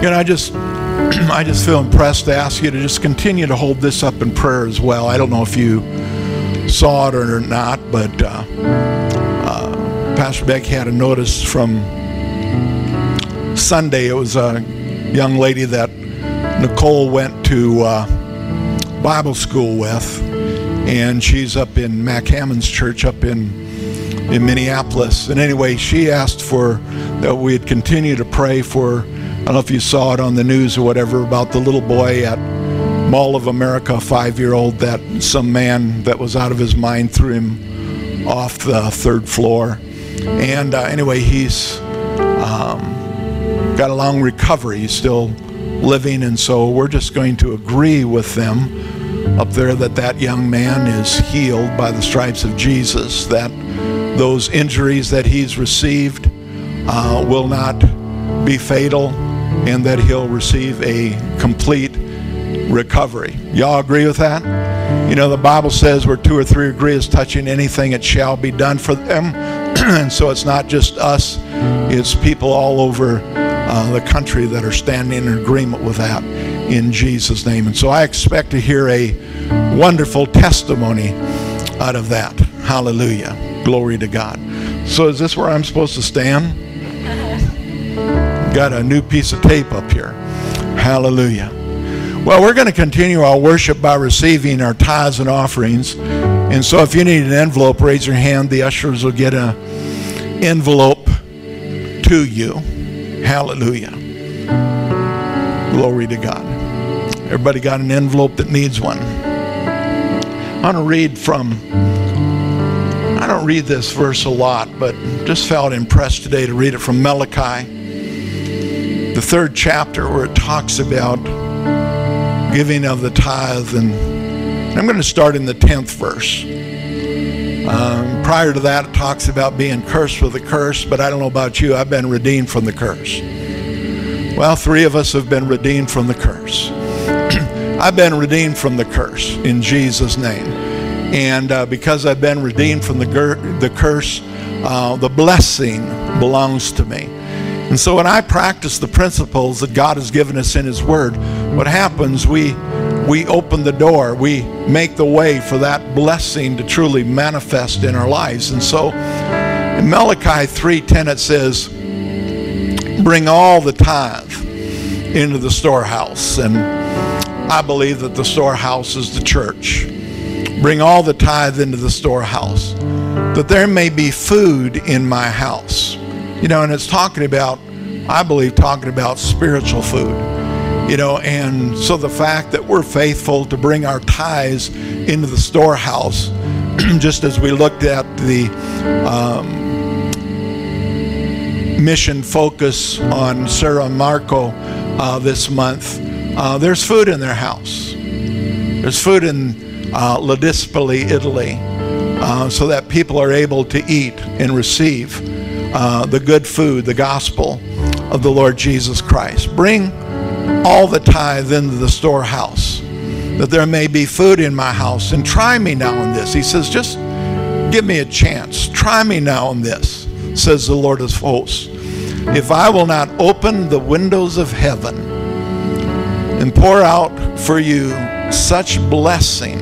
You know, I just I just feel impressed to ask you to just continue to hold this up in prayer as well. I don't know if you saw it or not, but uh, uh, Pastor Beck had a notice from Sunday. It was a young lady that Nicole went to uh, Bible school with, and she's up in Mac Hammond's church up in in Minneapolis. And anyway, she asked for that we'd continue to pray for. I don't know if you saw it on the news or whatever about the little boy at Mall of America, five-year-old, that some man that was out of his mind threw him off the third floor. And uh, anyway, he's um, got a long recovery. He's still living, and so we're just going to agree with them up there that that young man is healed by the stripes of Jesus. That those injuries that he's received uh, will not be fatal, and that he'll receive a complete recovery. Y'all agree with that? You know, the Bible says where two or three agree is touching anything, it shall be done for them. and so it's not just us, it's people all over uh, the country that are standing in agreement with that in Jesus' name. And so I expect to hear a wonderful testimony out of that. Hallelujah. Glory to God. So is this where I'm supposed to stand? Got a new piece of tape up here. Hallelujah. Well, we're going to continue our worship by receiving our tithes and offerings. And so if you need an envelope, raise your hand. The ushers will get an envelope to you. Hallelujah. Glory to God. Everybody got an envelope that needs one. I want to read from, I don't read this verse a lot, but just felt impressed today to read it from Malachi, the third chapter, where it talks about giving of the tithe. And I'm going to start in the 10th verse. Um, prior to that, it talks about being cursed with a curse, but I don't know about you. I've been redeemed from the curse. Well, three of us have been redeemed from the curse. I've been redeemed from the curse in Jesus' name. And uh, because I've been redeemed from the, the curse, uh, the blessing belongs to me. And so when I practice the principles that God has given us in His Word, what happens, we we open the door, we make the way for that blessing to truly manifest in our lives. And so in Malachi 3:10 it says, "Bring all the tithe into the storehouse." And I believe that the storehouse is the church. Bring all the tithe into the storehouse, that there may be food in my house. You know, and it's talking about, I believe, talking about spiritual food. You know and so the fact that we're faithful to bring our tithes into the storehouse just as we looked at the um, mission focus on sarah marco uh, this month uh, there's food in their house. There's food in uh, Ladispoli, italy uh, so that people are able to eat and receive uh, the good food the gospel of the lord jesus christ bring all the tithe into the storehouse, that there may be food in my house. And try me now in this. He says, just give me a chance. Try me now in this, says the Lord of hosts. If I will not open the windows of heaven and pour out for you such blessing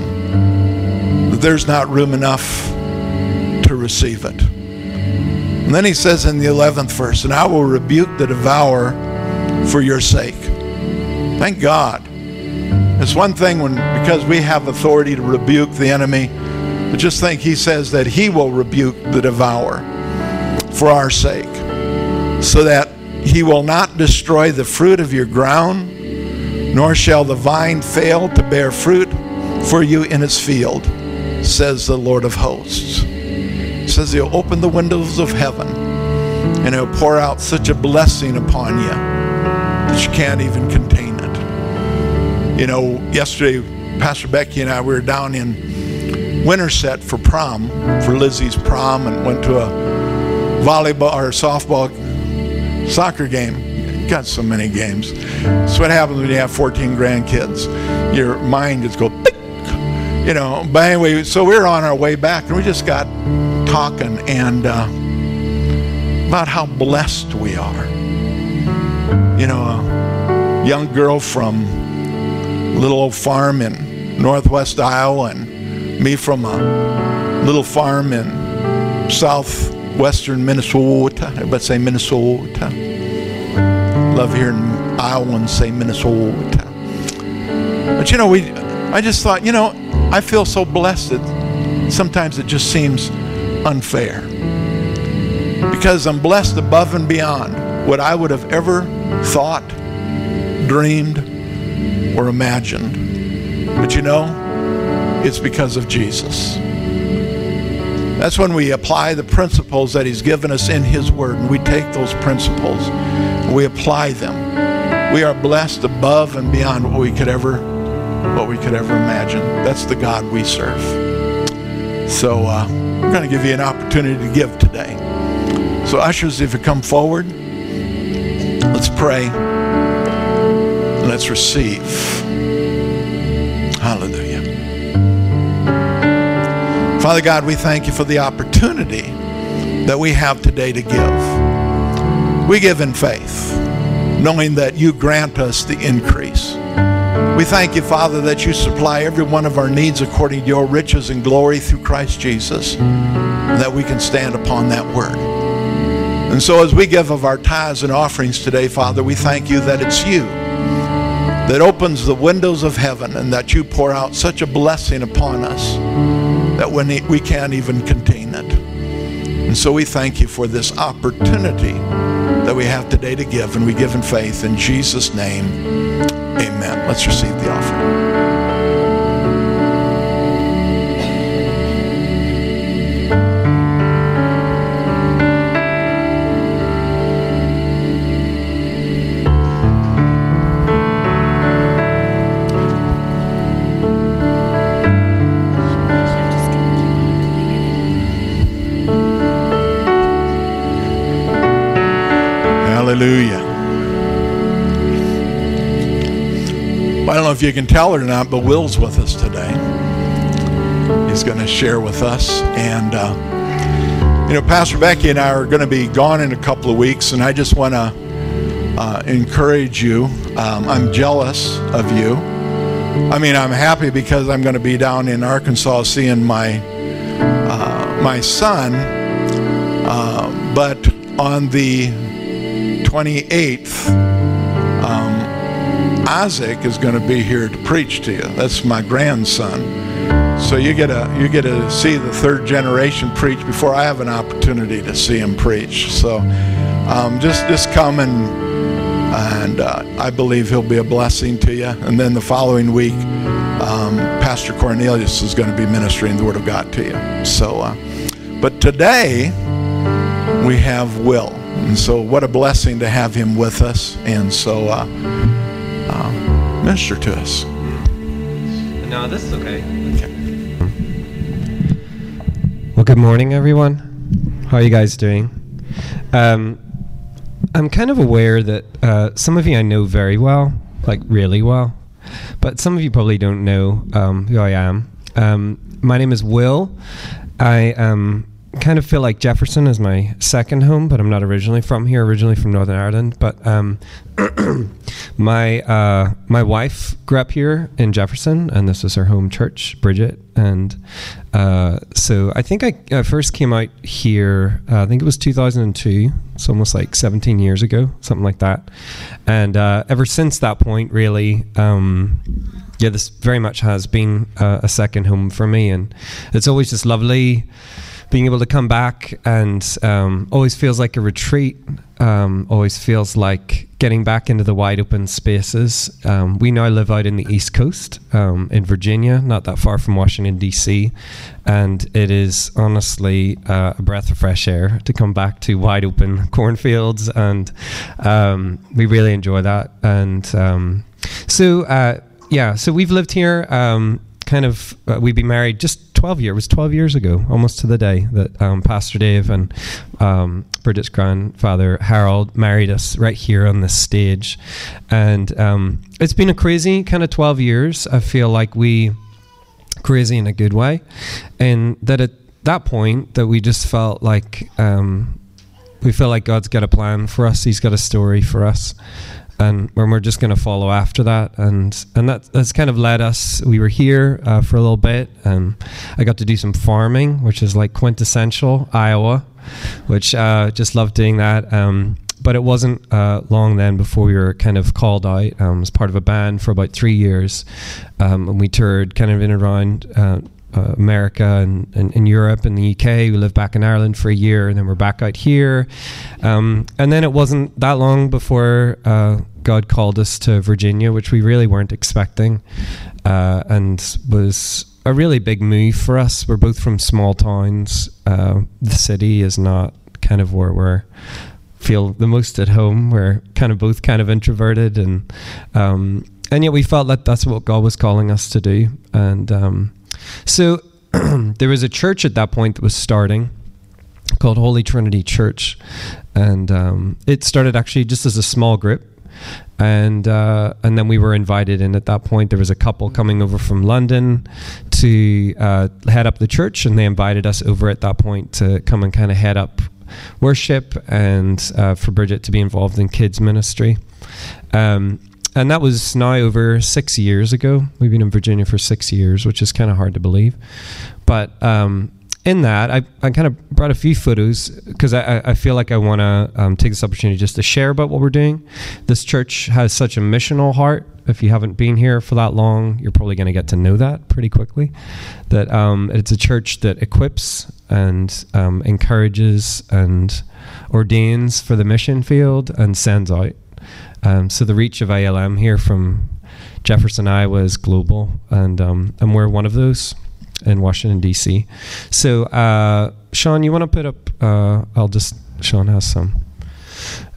that there's not room enough to receive it. And then he says in the 11th verse, and I will rebuke the devourer for your sake. Thank God. It's one thing when because we have authority to rebuke the enemy, but just think he says that he will rebuke the devourer for our sake, so that he will not destroy the fruit of your ground, nor shall the vine fail to bear fruit for you in its field, says the Lord of hosts. Says he'll open the windows of heaven and he'll pour out such a blessing upon you that you can't even contain it. you know, yesterday, Pastor Becky and I, we were down in Winterset for prom, for Lizzie's prom, and went to a volleyball or softball soccer game. Got so many games. That's what happens when you have 14 grandkids. Your mind just go, you know. But anyway, so we were on our way back, and we just got talking and uh, about how blessed we are. You know, uh, young girl from a little old farm in northwest Iowa and me from a little farm in southwestern Minnesota. Everybody say Minnesota. Love hearing Iowans say Minnesota. But you know, we I just thought, you know, I feel so blessed that sometimes it just seems unfair. Because I'm blessed above and beyond what I would have ever thought, dreamed, or imagined. But you know, it's because of Jesus. That's when we apply the principles that He's given us in His Word, and we take those principles we apply them. We are blessed above and beyond what we could ever, what we could ever imagine. That's the God we serve. So uh, we're going to give you an opportunity to give today. So ushers, if you come forward, let's pray. Let's receive. Hallelujah. Father God, we thank you for the opportunity that we have today to give. We give in faith, knowing that you grant us the increase. We thank you, Father, that you supply every one of our needs according to your riches and glory through Christ Jesus, that we can stand upon that word. And so, as we give of our tithes and offerings today, Father, we thank you that it's you that opens the windows of heaven and that you pour out such a blessing upon us that when we can't even contain it. And so we thank you for this opportunity that we have today to give, and we give in faith. In Jesus' name, amen. Let's receive the offering. If you can tell or not, but Will's with us today. He's going to share with us. And, uh, you know, Pastor Becky and I are going to be gone in a couple of weeks, and I just want to uh, encourage you. Um, I'm jealous of you. I mean, I'm happy because I'm going to be down in Arkansas seeing my uh, my son. Uh, but on the 28th, um, Isaac is going to be here to preach to you. That's my grandson. So you get to you get to see the third generation preach before I have an opportunity to see him preach. So um, just just come and and uh, I believe he'll be a blessing to you. And then the following week, um, Pastor Cornelius is going to be ministering the Word of God to you. So, uh, but today we have Will. And so, what a blessing to have him with us. And so, uh, minister to us. No, this is okay. okay. Well, good morning, everyone. How are you guys doing? Um, I'm kind of aware that uh, some of you I know very well, like really well, but some of you probably don't know um, who I am. Um, my name is Will. I am kind of feel like Jefferson is my second home, but I'm not originally from here. Originally from Northern Ireland, but um, my uh, my wife grew up here in Jefferson, and this was her home church, Bridget. And uh, so I think I, I, first came out here. Uh, I think it was 2002. It's almost like 17 years ago, something like that. And uh, ever since that point, really. Um, yeah, this very much has been a second home for me, and it's always just lovely being able to come back and um, always feels like a retreat. Um, always feels like getting back into the wide open spaces. Um, we now live out in the East Coast um, in Virginia, not that far from Washington, D.C. And it is honestly uh, a breath of fresh air to come back to wide open cornfields. And um, we really enjoy that. And um, so, uh, yeah, so we've lived here kind of uh, we'd be married just 12 years it was 12 years ago almost to the day that um, pastor dave and um, bridget's grandfather harold married us right here on this stage. And um, it's been a crazy kind of 12 years. I feel like we crazy in a good way. And that at that point that we just felt like um, we feel like god's got a plan for us. He's got a story for us and when we're just going to follow after that. And and that that's kind of led us. We were here uh, for a little bit, and I got to do some farming, which is like quintessential Iowa, which uh, just loved doing that. Um, but it wasn't uh, long then before we were kind of called out um, as part of a band for about three years, um, and we toured kind of in around. Uh, America and, and, in Europe and the UK. We lived back in Ireland for a year, and then we're back out here. Um, and then it wasn't that long before uh, God called us to Virginia, which we really weren't expecting, uh, and was a really big move for us. We're both from small towns. Uh, the city is not kind of where we're feel the most at home. We're kind of both kind of introverted, and um, and yet we felt that that's what God was calling us to do. And um, so there was a church at that point that was starting called Holy Trinity Church, and um, it started actually just as a small group. And uh, and then we were invited in at that point. There was a couple coming over from London to uh, head up the church, and they invited us over at that point to come and kind of head up worship and uh, for Bridget to be involved in kids ministry. Um, and that was now over six years ago. We've been in Virginia for six years, which is kind of hard to believe. But um, in that, I, I kind of brought a few photos because I, I feel like I want to um, take this opportunity just to share about what we're doing. This church has such a missional heart. If you haven't been here for that long, you're probably going to get to know that pretty quickly. That um, it's a church that equips and um, encourages and ordains for the mission field and sends out. Um, so the reach of ILM here from Jefferson, Iowa is global, and um, and we're one of those in Washington D.C. So uh, Sean, you want to put up? Uh, I'll just Sean has some.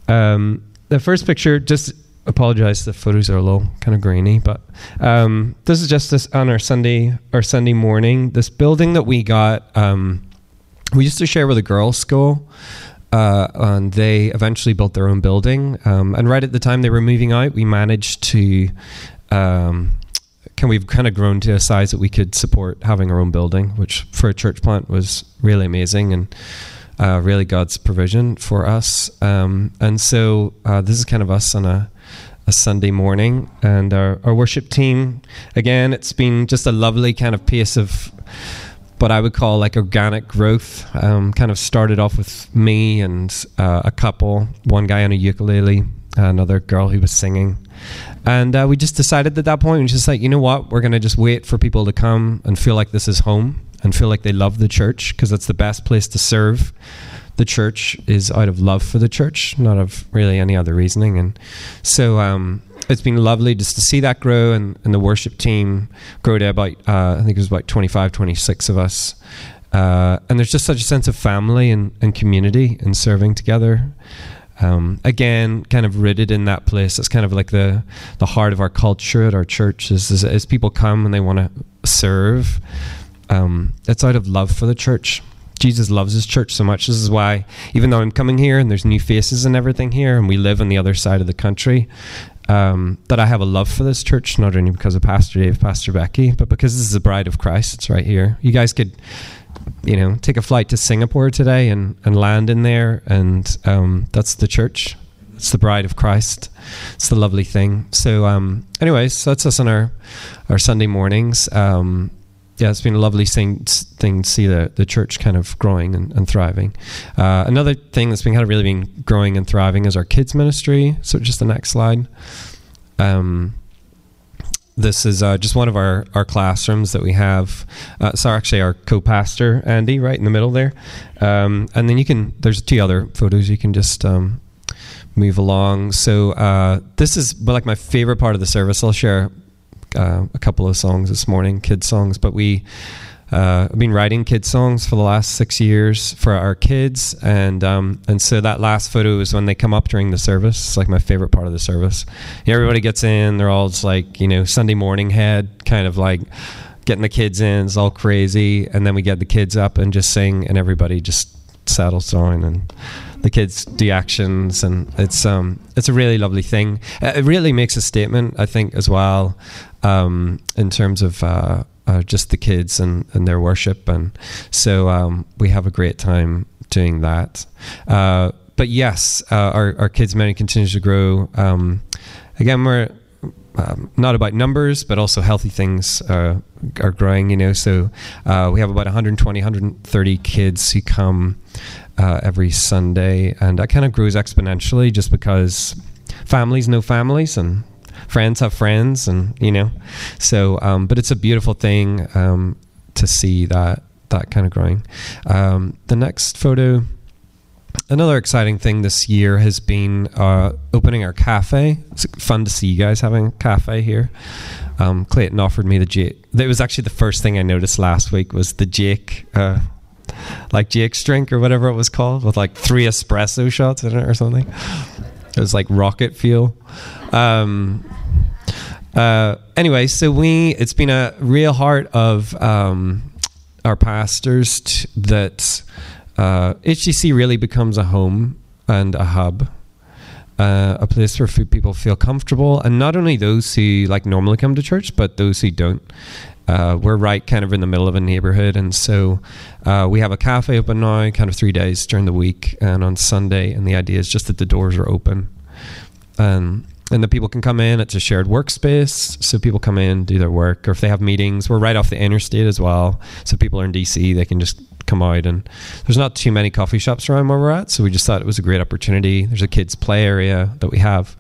Um, the first picture, just apologize. The photos are a little kind of grainy, but um, this is just this on our Sunday our Sunday morning. This building that we got, um, we used to share with a girls' school. Uh, and they eventually built their own building. Um, and right at the time they were moving out, we managed to. Um, can we've kind of grown to a size that we could support having our own building, which for a church plant was really amazing and uh, really God's provision for us. Um, and so uh, this is kind of us on a, a Sunday morning, and our, our worship team. Again, it's been just a lovely kind of pace of what I would call like organic growth. Um, kind of started off with me and uh, a couple, one guy on a ukulele, another girl who was singing. And uh, we just decided at that point, we just like, you know what, we're going to just wait for people to come and feel like this is home and feel like they love the church because that's the best place to serve. The church is out of love for the church, not of really any other reasoning. And so um, it's been lovely just to see that grow and, and the worship team grow to about, uh, I think it was about 25, 26 of us. Uh, and there's just such a sense of family and, and community and serving together. Um, again, kind of rooted in that place. It's kind of like the the heart of our culture at our church. Is, is as people come and they want to serve, um, it's out of love for the church. Jesus loves his church so much. This is why, even though I'm coming here and there's new faces and everything here, and we live on the other side of the country, um, that I have a love for this church, not only because of Pastor Dave, Pastor Becky, but because this is the bride of Christ. It's right here. You guys could you know, take a flight to Singapore today and, and land in there, and um, that's the church. It's the bride of Christ. It's the lovely thing. So, um, anyways, that's us on our our Sunday mornings. Um, yeah, it's been a lovely thing, thing to see the, the church kind of growing and, and thriving. Uh, another thing that's been kind of really been growing and thriving is our kids ministry. So, just the next slide. Um, this is uh, just one of our, our classrooms that we have. Uh, so actually, our co-pastor Andy, right in the middle there, um, and then you can. There's two other photos you can just um, move along. So uh, this is like my favorite part of the service. I'll share uh, a couple of songs this morning, kids songs, but we uh, I've been writing kids songs for the last six years for our kids, and um, and so that last photo is when they come up during the service. It's like my favorite part of the service. everybody gets in; they're all just like you know Sunday morning head, kind of like getting the kids in. It's all crazy, and then we get the kids up and just sing, and everybody just settles down and the kids do actions and it's um it's a really lovely thing it really makes a statement i think as well um in terms of uh uh, just the kids and, and their worship. And so um, we have a great time doing that. Uh, but yes, uh, our, our kids' many continues to grow. Um, again, we're um, not about numbers, but also healthy things uh, are growing. You know, so uh, we have about 120, 130 kids who come every Sunday, and that kind of grows exponentially just because families know families and friends have friends, and you know, so. Um, but it's a beautiful thing um, to see that that kind of growing. Um, the next photo. Another exciting thing this year has been uh, opening our cafe. It's fun to see you guys having a cafe here. Um, Clayton offered me the Jake. That was actually the first thing I noticed last week was the Jake, uh, like Jake's drink or whatever it was called, with like three espresso shots in it or something. It was like rocket fuel. Um, uh, anyway, so we it's been a real heart of um, our pastors t- that uh, HTC really becomes a home and a hub. Uh, a place where people feel comfortable, and not only those who like normally come to church, but those who don't. Uh, we're right kind of in the middle of a neighborhood, and so uh, we have a cafe open now, kind of three days during the week, and on Sunday. And the idea is just that the doors are open, um, and the people can come in. It's a shared workspace, so people come in, do their work, or if they have meetings, we're right off the interstate as well. So people are in DC, they can just come out. And there's not too many coffee shops around where we're at, so we just thought it was a great opportunity. There's a kids' play area that we have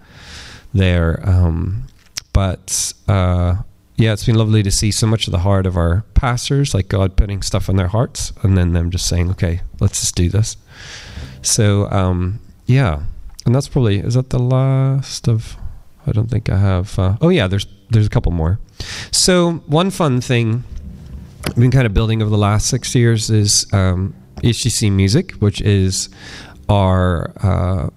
there, um, but uh, yeah, it's been lovely to see so much of the heart of our pastors, like God putting stuff in their hearts, and then them just saying, "Okay, let's just do this." So um, yeah, and that's probably is that the last of I don't think I have. Uh, oh yeah, there's there's a couple more. So one fun thing we've been kind of building over the last six years is um, HTC Music, which is our uh,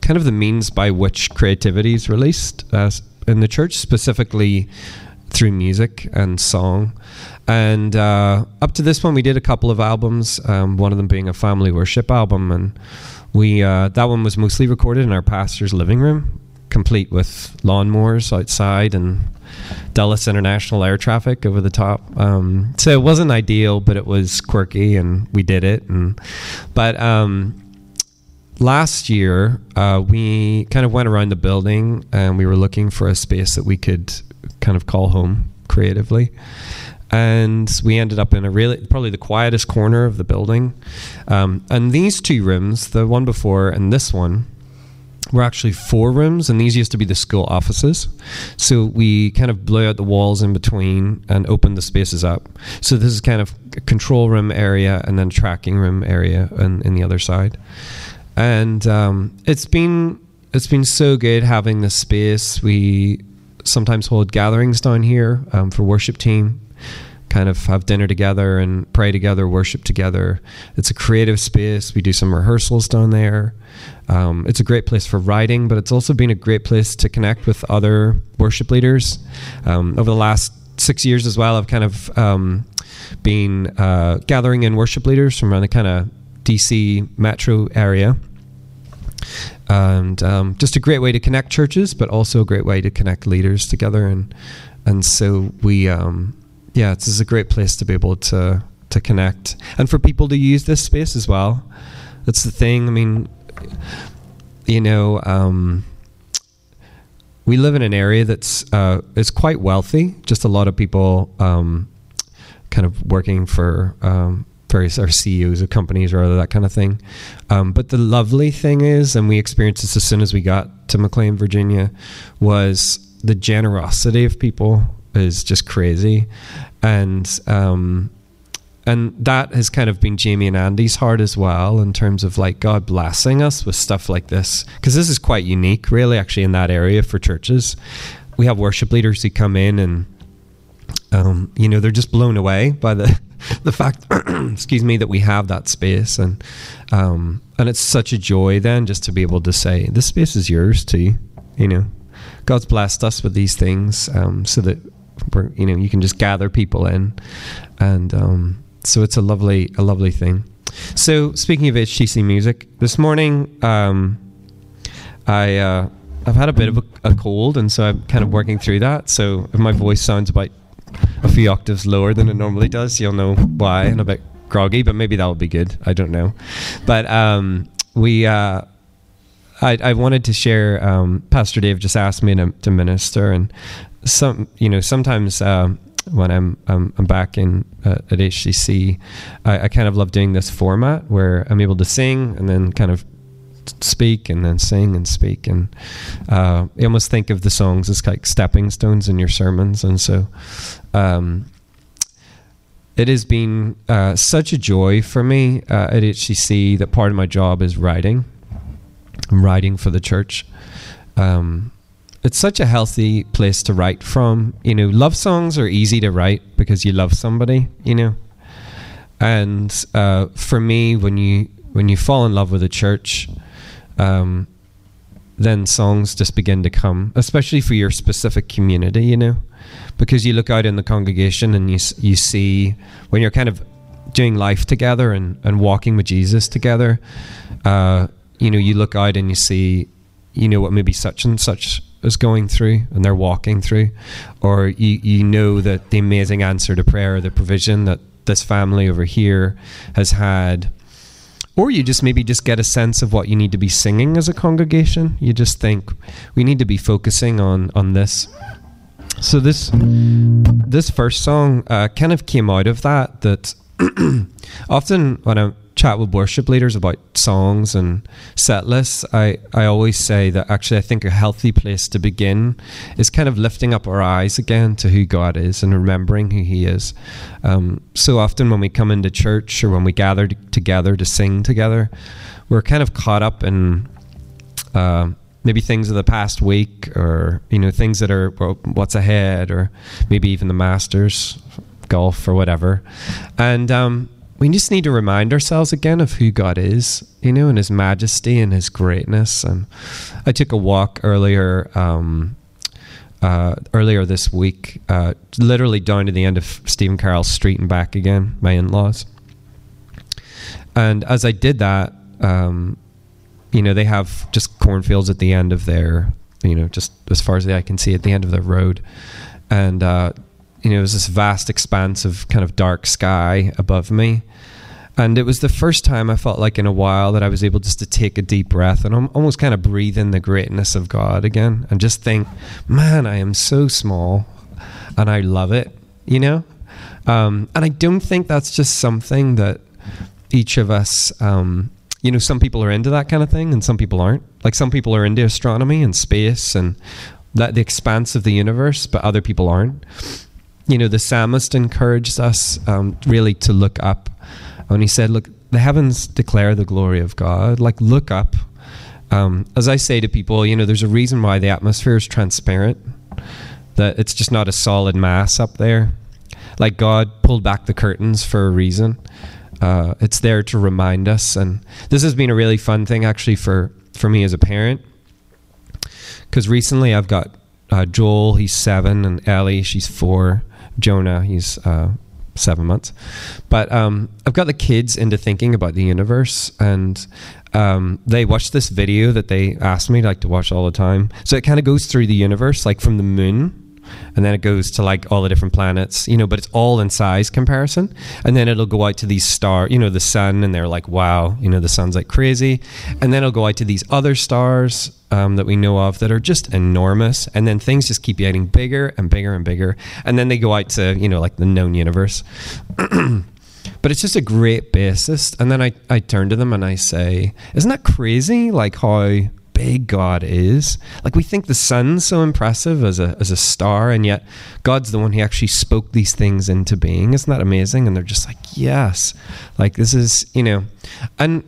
kind of the means by which creativity is released uh, in the church, specifically through music and song. And uh, up to this one, we did a couple of albums. Um, one of them being a family worship album, and we uh, that one was mostly recorded in our pastor's living room complete with lawnmowers outside and Dulles International air traffic over the top. Um, so it wasn't ideal, but it was quirky, and we did it. And but um, last year uh, we kind of went around the building and we were looking for a space that we could kind of call home creatively. And we ended up in a really, probably the quietest corner of the building. Um, and these two rooms, the one before and this one, were actually four rooms, and these used to be the school offices. So we kind of blew out the walls in between and opened the spaces up. So this is kind of a control room area and then tracking room area in, in the other side. And um, it's been it's been so good having this space. We sometimes hold gatherings down here um, for worship team kind of have dinner together and pray together, worship together. It's a creative space. We do some rehearsals down there. Um, it's a great place for writing, but it's also been a great place to connect with other worship leaders. Um, over the last six years as well, I've kind of um, been uh, gathering in worship leaders from around the kind of DC metro area. And um, just a great way to connect churches, but also a great way to connect leaders together. And and so we um, yeah, this is a great place to be able to to connect and for people to use this space as well. That's the thing. I mean, you know, um, we live in an area that's uh, is quite wealthy. Just a lot of people um, kind of working for um, various our CEOs of companies or other that kind of thing. Um, but the lovely thing is, and we experienced this as soon as we got to McLean, Virginia, was the generosity of people is just crazy, and um, and that has kind of been Jamie and Andy's heart as well in terms of like God blessing us with stuff like this because this is quite unique, really, actually in that area for churches. We have worship leaders who come in and um, you know they're just blown away by the the fact, excuse me, that we have that space and um, and it's such a joy then just to be able to say this space is yours too. You know, God's blessed us with these things um, so that you know you can just gather people in, and um, so it's a lovely a lovely thing. So speaking of HTC music, this morning um, I uh, I've had a bit of a, a, cold, and so I'm kind of working through that. So if my voice sounds about a few octaves lower than it normally does, you'll know why, and a bit groggy. But maybe that'll be good. I don't know. But um, we. Uh, I, I wanted to share. Um, Pastor Dave just asked me to, to minister, and some, you know, sometimes uh, when I'm, I'm, I'm back in uh, at HTC, I, I kind of love doing this format where I'm able to sing and then kind of speak and then sing and speak and uh, I almost think of the songs as like stepping stones in your sermons and so um, it has been uh, such a joy for me uh, at HTC that part of my job is writing I'm writing for the church um, it's such a healthy place to write from. You know, love songs are easy to write because you love somebody. You know, and uh, for me, when you when you fall in love with a church, um, then songs just begin to come, especially for your specific community. You know, because you look out in the congregation and you you see when you're kind of doing life together and, and walking with Jesus together. Uh, you know, you look out and you see, you know, what maybe such and such is going through and they're walking through, or you, you know that the amazing answer to prayer, the provision that this family over here has had, or you just maybe just get a sense of what you need to be singing as a congregation. You just think we need to be focusing on on this. So this this first song uh, kind of came out of that. That often when I'm chat with worship leaders about songs and set lists, I, I always say that actually I think a healthy place to begin is kind of lifting up our eyes again to who God is and remembering who He is. Um, so often when we come into church or when we gather together to sing together, we're kind of caught up in. Uh, maybe things of the past week or you know things that are what's ahead or maybe even the masters golf or whatever and um, we just need to remind ourselves again of who God is, you know, and His majesty and His greatness. And I took a walk earlier. Um, uh, earlier this week, uh, literally down to the end of Stephen Carroll Street and back again, my in laws. And as I did that, um, you know, they have just cornfields at the end of their, you know, just as far as eye can see at the end of their road. And uh, you know, it was this vast expanse of kind of dark sky above me. And it was the first time I felt like in a while that I was able just to take a deep breath and almost kind of breathe in the greatness of God again and just think, man, I am so small and I love it, you know? Um, and I don't think that's just something that each of us, um, you know, some people are into that kind of thing and some people aren't. Like some people are into astronomy and space and that the expanse of the universe, but other people aren't you know, the psalmist encouraged us um, really to look up. And he said, Look, the heavens declare the glory of God. Like, look up. Um, as I say to people, you know, there's a reason why the atmosphere is transparent, that it's just not a solid mass up there. Like, God pulled back the curtains for a reason. Uh, it's there to remind us. And this has been a really fun thing, actually, for, for me as a parent. Because recently I've got uh, Joel, he's seven, and Ellie, she's four. Jonah, he's uh, seven months. But um, I've got the kids into thinking about the universe, and um, they watched this video that they asked me like to watch all the time. So it kind of goes through the universe, like from the moon and then it goes to like all the different planets, you know, but it's all in size comparison. And then it'll go out to these stars, you know, the sun, and they're like, wow, you know, the sun's like crazy. And then it'll go out to these other stars um, that we know of that are just enormous. And then things just keep getting bigger and bigger and bigger. And then they go out to, you know, like the known universe. but it's just a great basis. And then I, I turn to them and I say, isn't that crazy? Like how big God is. Like we think the sun's so impressive as a as a star, and yet God's the one who actually spoke these things into being. Isn't that amazing? And they're just like, yes, like this is you know, and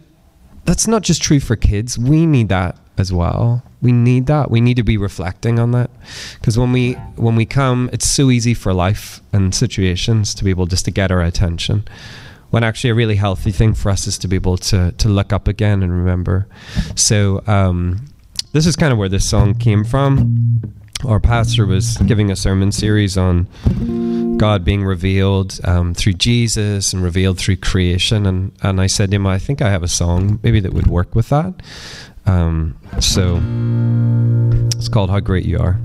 that's not just true for kids. We need that as well. We need that. We need to be reflecting on that because when we when we come, it's so easy for life and situations to be able just to get our attention when actually a really healthy thing for us is to be able to to look up again and remember. So um, this is kind of where this song came from. Our pastor was giving a sermon series on God being revealed um, through Jesus and revealed through creation, and and I said to him, I think I have a song maybe that would work with that. Um, so it's called "How Great You Are."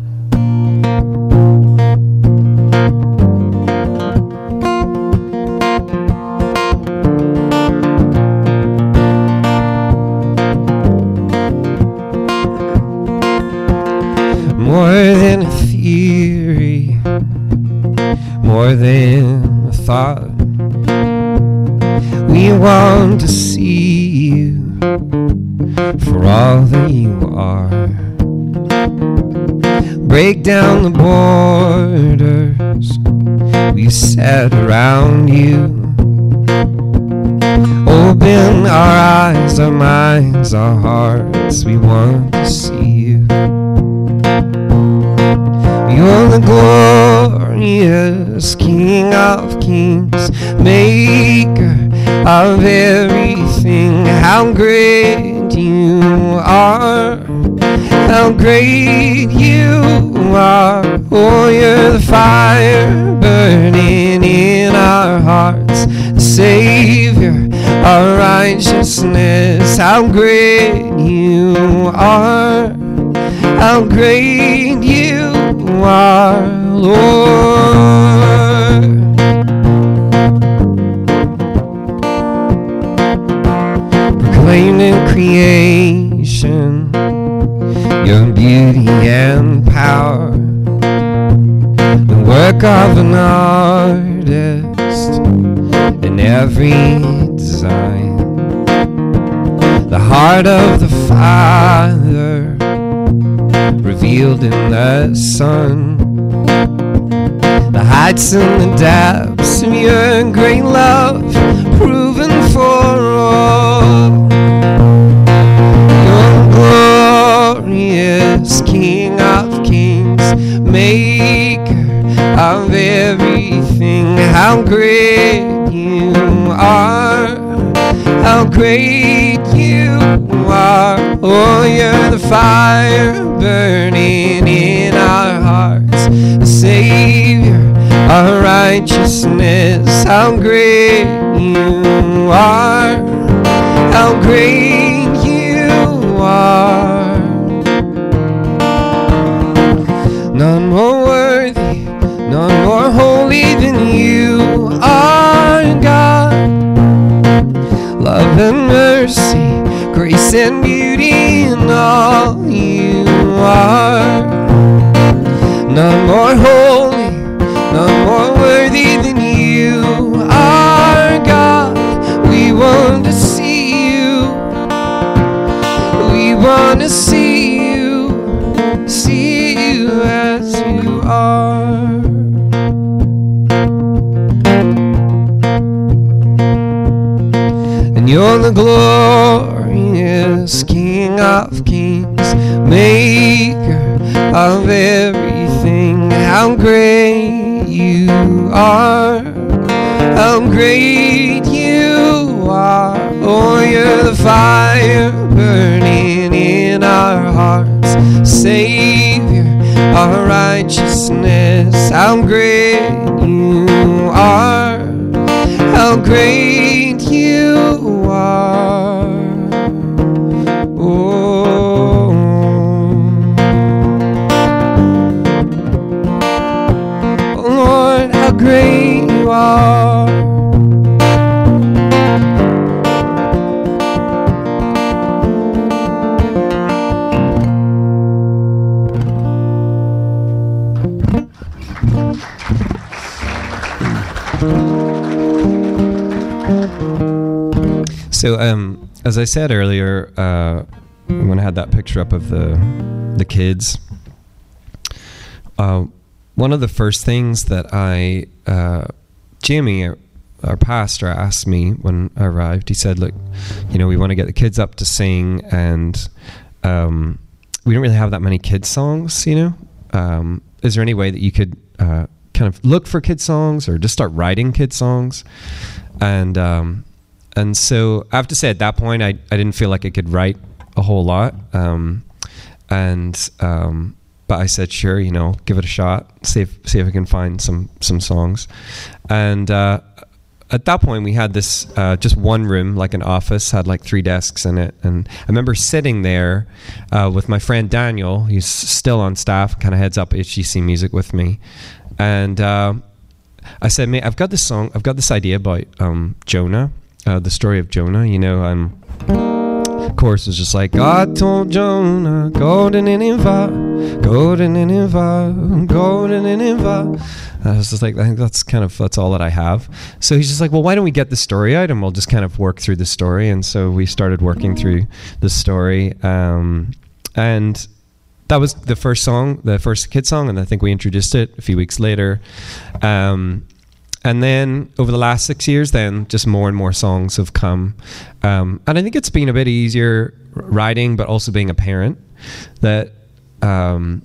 More than a thought. We want to see you for all that you are. Break down the borders we set around you. Open our eyes, our minds, our hearts. We want to see you. You're the glorious King of Kings, Maker of everything. How great you are! How great you are! Oh, you're the fire burning in our hearts, the Savior, our righteousness. How great you are! How great you are, Lord. Proclaiming creation, your beauty and power, the work of an artist in every design, the heart of the Father revealed in the Son. Heights and the depths of your great love, proven for all. You're glorious King of Kings, Maker of everything. How great you are! How great you are! Oh, you're the fire burning in righteousness. How great you are! How great you are! None more worthy, none more holy than you are, God. Love and mercy, grace and beauty in all you are. None more holy, want to see you. We want to see you, see you as you are. And you're the glorious King of Kings, Maker of everything. How great you are! How great are! Oh, you're the fire burning in our hearts, Savior, our righteousness. How great you are! How great you are! Oh. Oh Lord, how great you are. So, um, as I said earlier, uh, when I had that picture up of the the kids, uh, one of the first things that I, uh, Jimmy, our, pastor, asked me when I arrived, he said, "Look, you know, we want to get the kids up to sing, and um, we don't really have that many kids songs. You know, um, is there any way that you could uh, kind of look for kids songs or just start writing kids songs?" And um, and so I have to say, at that point, I, I didn't feel like I could write a whole lot. Um, and um, but I said, sure, you know, give it a shot, see if see if I can find some some songs. And uh, at that point, we had this uh, just one room, like an office, had like three desks in it. And I remember sitting there uh, with my friend Daniel, who's still on staff, kind of heads up HTC Music with me, and. Uh, I said, mate, I've got this song, I've got this idea about um, Jonah, uh, the story of Jonah. You know, um, chorus was just like God told Jonah, go to Nineveh, go to Nineveh, go to Nineveh. I was just like, I think that's kind of that's all that I have. So he's just like, well, why don't we get the story item? we'll just kind of work through the story. And so we started working through the story, um, and that was the first song, the first kid song, and I think we introduced it a few weeks later. Um, and then over the last six years, then just more and more songs have come, um, and I think it's been a bit easier writing, but also being a parent. That um,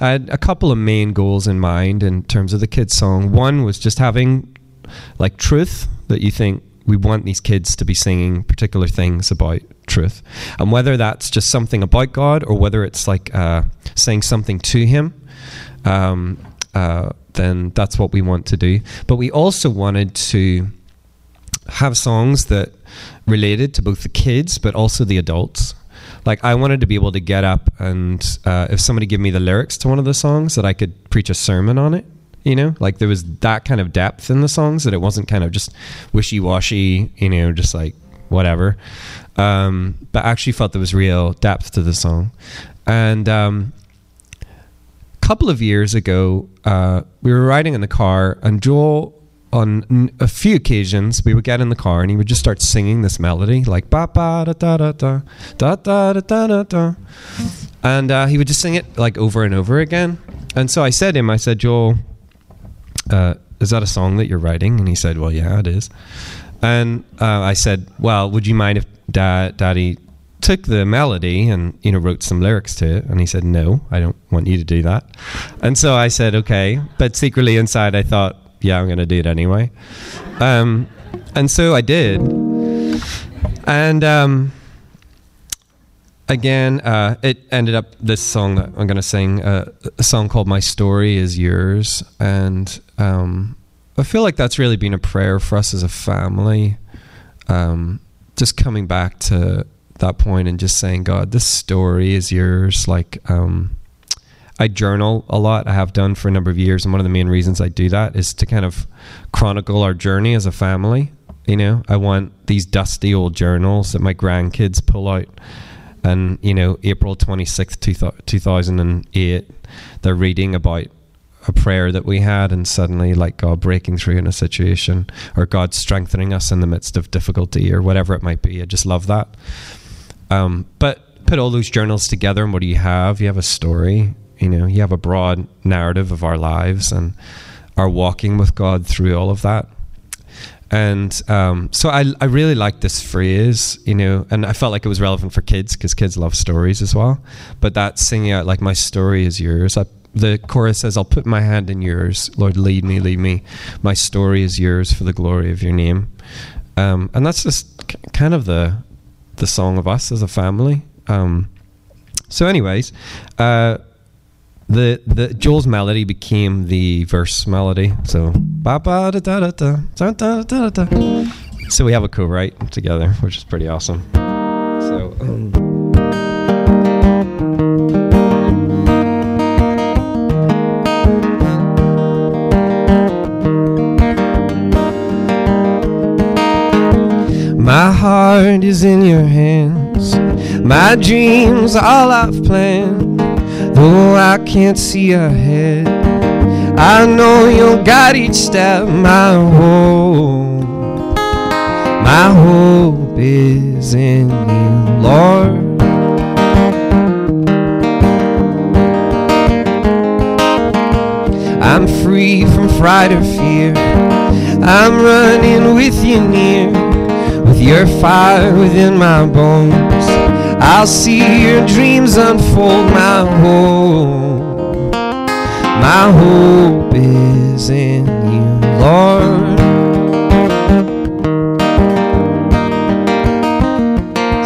I had a couple of main goals in mind in terms of the kids' song. One was just having like truth that you think we want these kids to be singing particular things about truth, and whether that's just something about God or whether it's like uh, saying something to Him. Um, uh, then that's what we want to do. But we also wanted to have songs that related to both the kids but also the adults. Like I wanted to be able to get up and uh, if somebody gave me the lyrics to one of the songs, that I could preach a sermon on it. You know, like there was that kind of depth in the songs that it wasn't kind of just wishy washy. You know, just like whatever. Um, but I actually felt there was real depth to the song, and um, couple of years ago, uh, we were riding in the car, and Joel, on a few occasions, we would get in the car and he would just start singing this melody, like ba ba da da da da da da da da da da, and uh, he would just sing it like over and over again. And so I said to him, I said, Joel, uh, is that a song that you're writing? And he said, Well, yeah, it is. And uh, I said, Well, would you mind if da- Daddy took the melody and you know wrote some lyrics to it and he said no i don't want you to do that. And so i said okay but secretly inside i thought yeah i'm going to do it anyway. Um, and so i did. And um, again uh, it ended up this song that i'm going to sing uh, a song called my story is yours. And um, i feel like that's really been a prayer for us as a family um, just coming back to that point and just saying, God, this story is yours. Like, um, I journal a lot. I have done for a number of years, and one of the main reasons I do that is to kind of chronicle our journey as a family. You know, I want these dusty old journals that my grandkids pull out, and you know, April twenty sixth, two thousand and eight, they're reading about a prayer that we had and suddenly like God breaking through in a situation or God strengthening us in the midst of difficulty or whatever it might be. I just love that. Um, but put all those journals together, and what do you have? You have a story. You know, you have a broad narrative of our lives and our walking with God through all of that. And um, so I, I really like this phrase, you know, and I felt like it was relevant for kids because kids love stories as well. But that singing out, like, my story is yours. I, the chorus says, I'll put my hand in yours. Lord, lead me, lead me. My story is yours for the glory of your name. Um, and that's just kind of the the song of us as a family. Um, so, anyways, uh, the the Joel's melody became the verse melody. So. So we have a co-write together, which is pretty awesome. So. Um, heart is in your hands. My dreams, all I've planned. Though I can't see ahead, I know you'll guide each step. My hope, my hope is in you, Lord. I'm free from fright or fear. I'm running with you near with your fire within my bones. I'll see your dreams unfold. My hope, my hope is in you, Lord.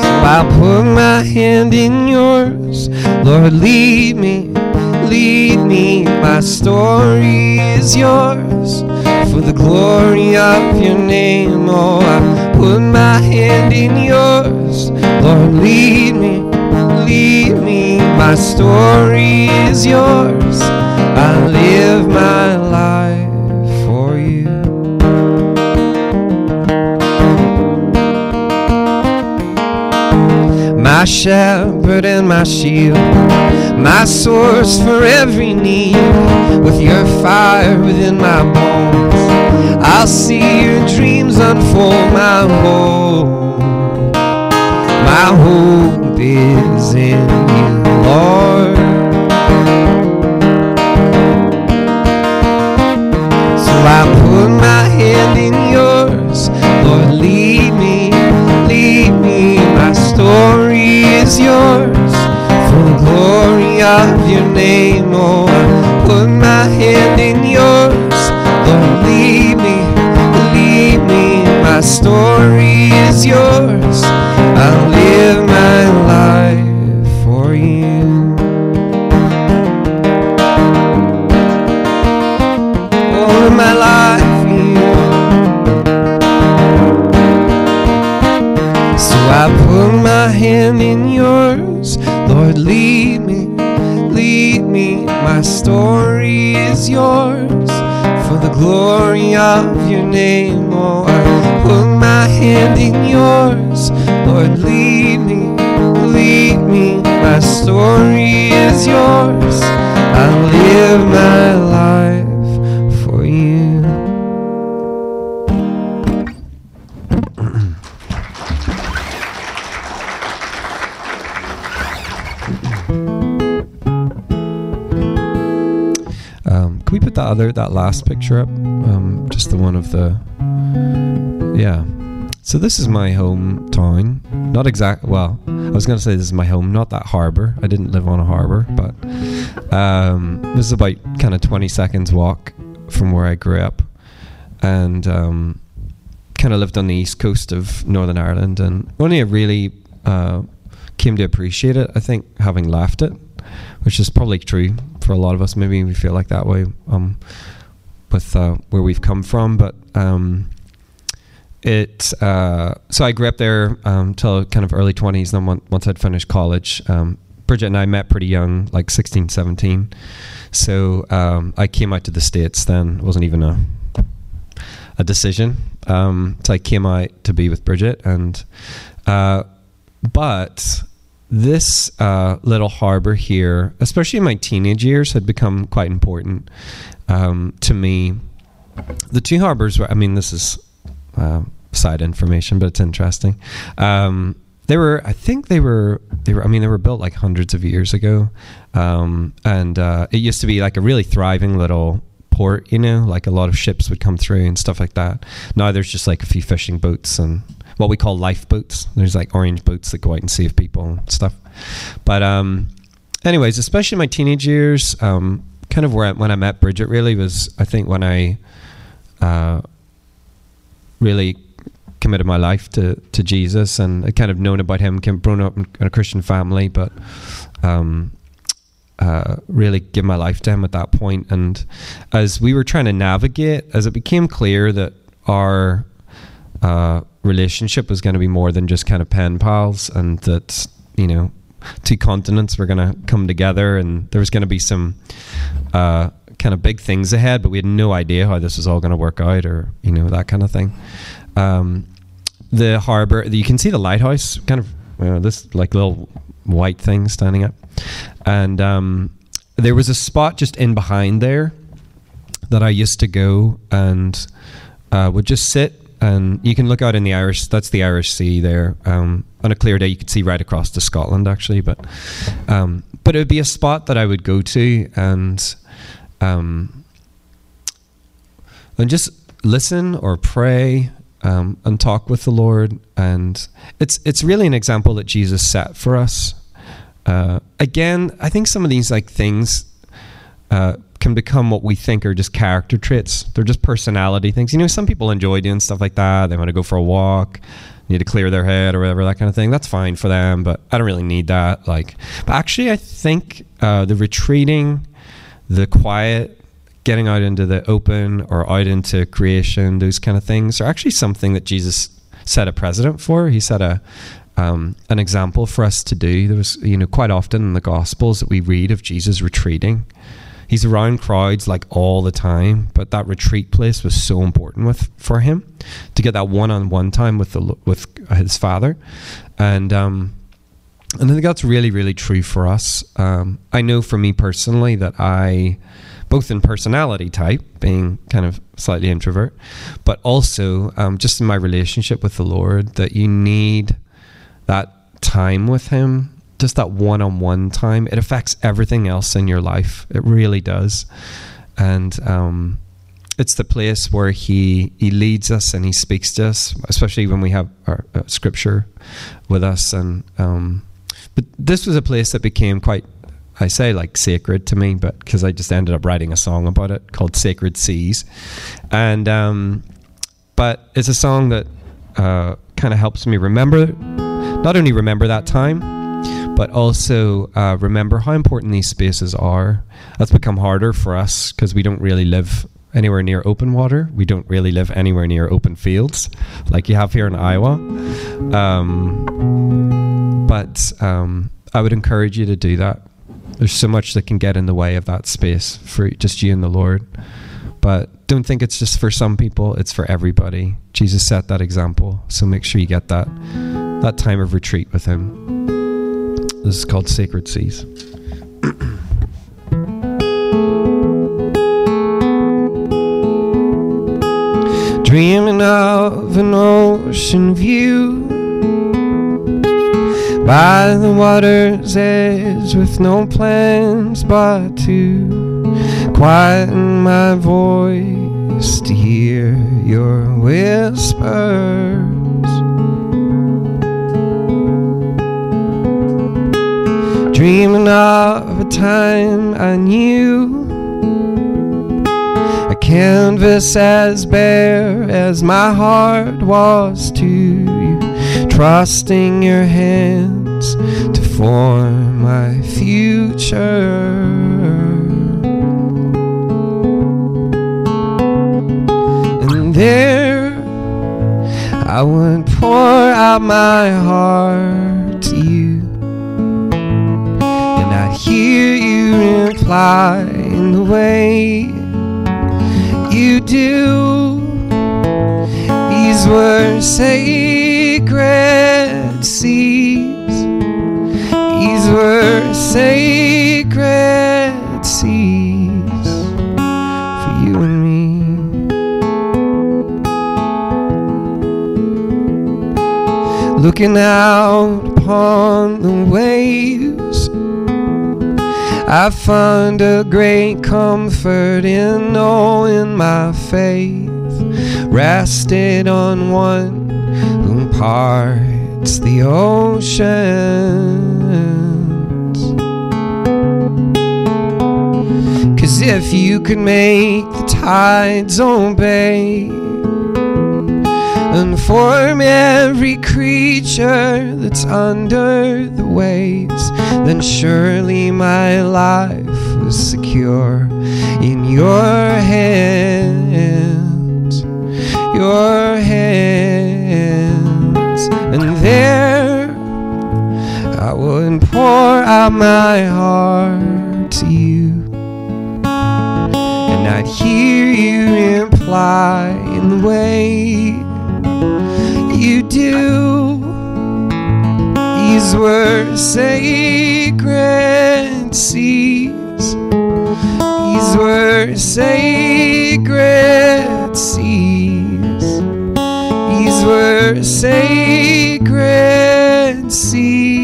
So I'll put my hand in yours, Lord. Lead me, lead me. My story is yours for the glory of your name. Oh, I put my hand in yours. Lord, lead me, lead me. My story is yours. I live my life for you. My shepherd and my shield, my source for every need. With your fire within my bones, I'll see your dreams unfold. My hope, my hope is in you, Lord. So I put my hand in yours, Lord, lead me, lead me. My story is yours, for the of your name. Oh, put my hand in yours, Lord, lead me, lead me. My story is yours. I'll live my life for you. My story is yours, for the glory of your name. Oh, I put my hand in yours, Lord, lead me, lead me. My story is yours. I'll live my life for you. That other, that last picture up? Um, just the one of the, yeah. So this is my hometown. Not exact. Well, I was going to say this is my home, not that harbor. I didn't live on a harbor, but um, this is about kind of 20 seconds walk from where I grew up, and um, kind of lived on the east coast of Northern Ireland, and only I really uh, came to appreciate it. I think having left it, which is probably true for a lot of us. Maybe we feel like that way um, with uh, where we've come from, but um, it. Uh, so I grew up there um, till kind of early twenties. Then once I'd finished college, um, Bridget and I met pretty young, like 16, 17. So um, I came out to the states. Then it wasn't even a a decision. Um, so I came out to be with Bridget, and uh, but this uh, little harbor here, especially in my teenage years, had become quite important um, to me. The two harbors were, I mean, this is uh, side information, but it's interesting. Um, they were, I think they were, they were, I mean, they were built like hundreds of years ago. Um, and uh, it used to be like a really thriving little port, you know, like a lot of ships would come through and stuff like that. Now there's just like a few fishing boats and what we call lifeboats. There's like orange boats that go out and save people and stuff. But um, anyways, especially my teenage years, um, kind of where I, when I met Bridget really was I think when I uh, really committed my life to to Jesus and I kind of known about him, came grown up in a Christian family, but um, uh, really give my life to him at that point. And as we were trying to navigate, as it became clear that our uh, relationship was going to be more than just kind of pen pals, and that you know two continents were going to come together, and there was going to be some uh, kind of big things ahead, but we had no idea how this was all going to work out, or you know that kind of thing. Um, the harbor, you can see the lighthouse, kind of you know, this like little white thing standing up, and um, there was a spot just in behind there that I used to go and uh, would just sit and you can look out in the Irish. That's the Irish Sea there. Um, on a clear day, you could see right across to Scotland, actually. But um, but it would be a spot that I would go to and um, and just listen or pray um, and talk with the Lord. And it's it's really an example that Jesus set for us. Uh, again, I think some of these like things. Uh, can become what we think are just character traits. They're just personality things. You know, some people enjoy doing stuff like that. They want to go for a walk, need to clear their head or whatever, that kind of thing. That's fine for them, but I don't really need that. Like, but actually, I think uh, the retreating, the quiet, getting out into the open or out into creation, those kind of things are actually something that Jesus set a precedent for. He set a um, an example for us to do. There was, you know, quite often in the Gospels that we read of Jesus retreating he's around crowds like all the time but that retreat place was so important with for him to get that one-on-one time with the with his father and um and I think that's really, really true for us. Um, I know for me personally that I, both in personality type, being kind of slightly introvert, but also um, just in my relationship with the Lord, that you need that time with Him, just that one on one time. It affects everything else in your life. It really does. And, um, it's the place where he he leads us and he speaks to us, especially when we have our uh, scripture with us. And um, but this was a place that became quite, I say like sacred to me, but because I just ended up writing a song about it called "Sacred Seas," and um, but it's a song that uh, kind of helps me remember, not only remember that time. But also uh, remember how important these spaces are. That's become harder for us because we don't really live anywhere near open water. We don't really live anywhere near open fields like you have here in Iowa. Um, but um, I would encourage you to do that. There's so much that can get in the way of that space for just you and the Lord. But don't think it's just for some people, it's for everybody. Jesus set that example. So make sure you get that that time of retreat with him. This is called Sacred Seas. dreaming of an ocean view by the water's edge with no plans but to quieten my voice to hear your whispers. Dreaming of a time I knew a canvas as bare as my heart was to you, trusting your hands to form my future. And there I would pour out my heart to you, I'd hear you reply in the way you do. These were sacred seas. These were sacred seas for you and me. Looking out upon the waves I find a great comfort in knowing my faith rested on one who parts the oceans. Cause if you could make the tides obey and form every creature that's under the waves, then surely my life was secure in your hands, your hands. And there I would pour out my heart to you, and I'd hear you reply in the way do. These were sacred seas. These were sacred seas. These were sacred seas.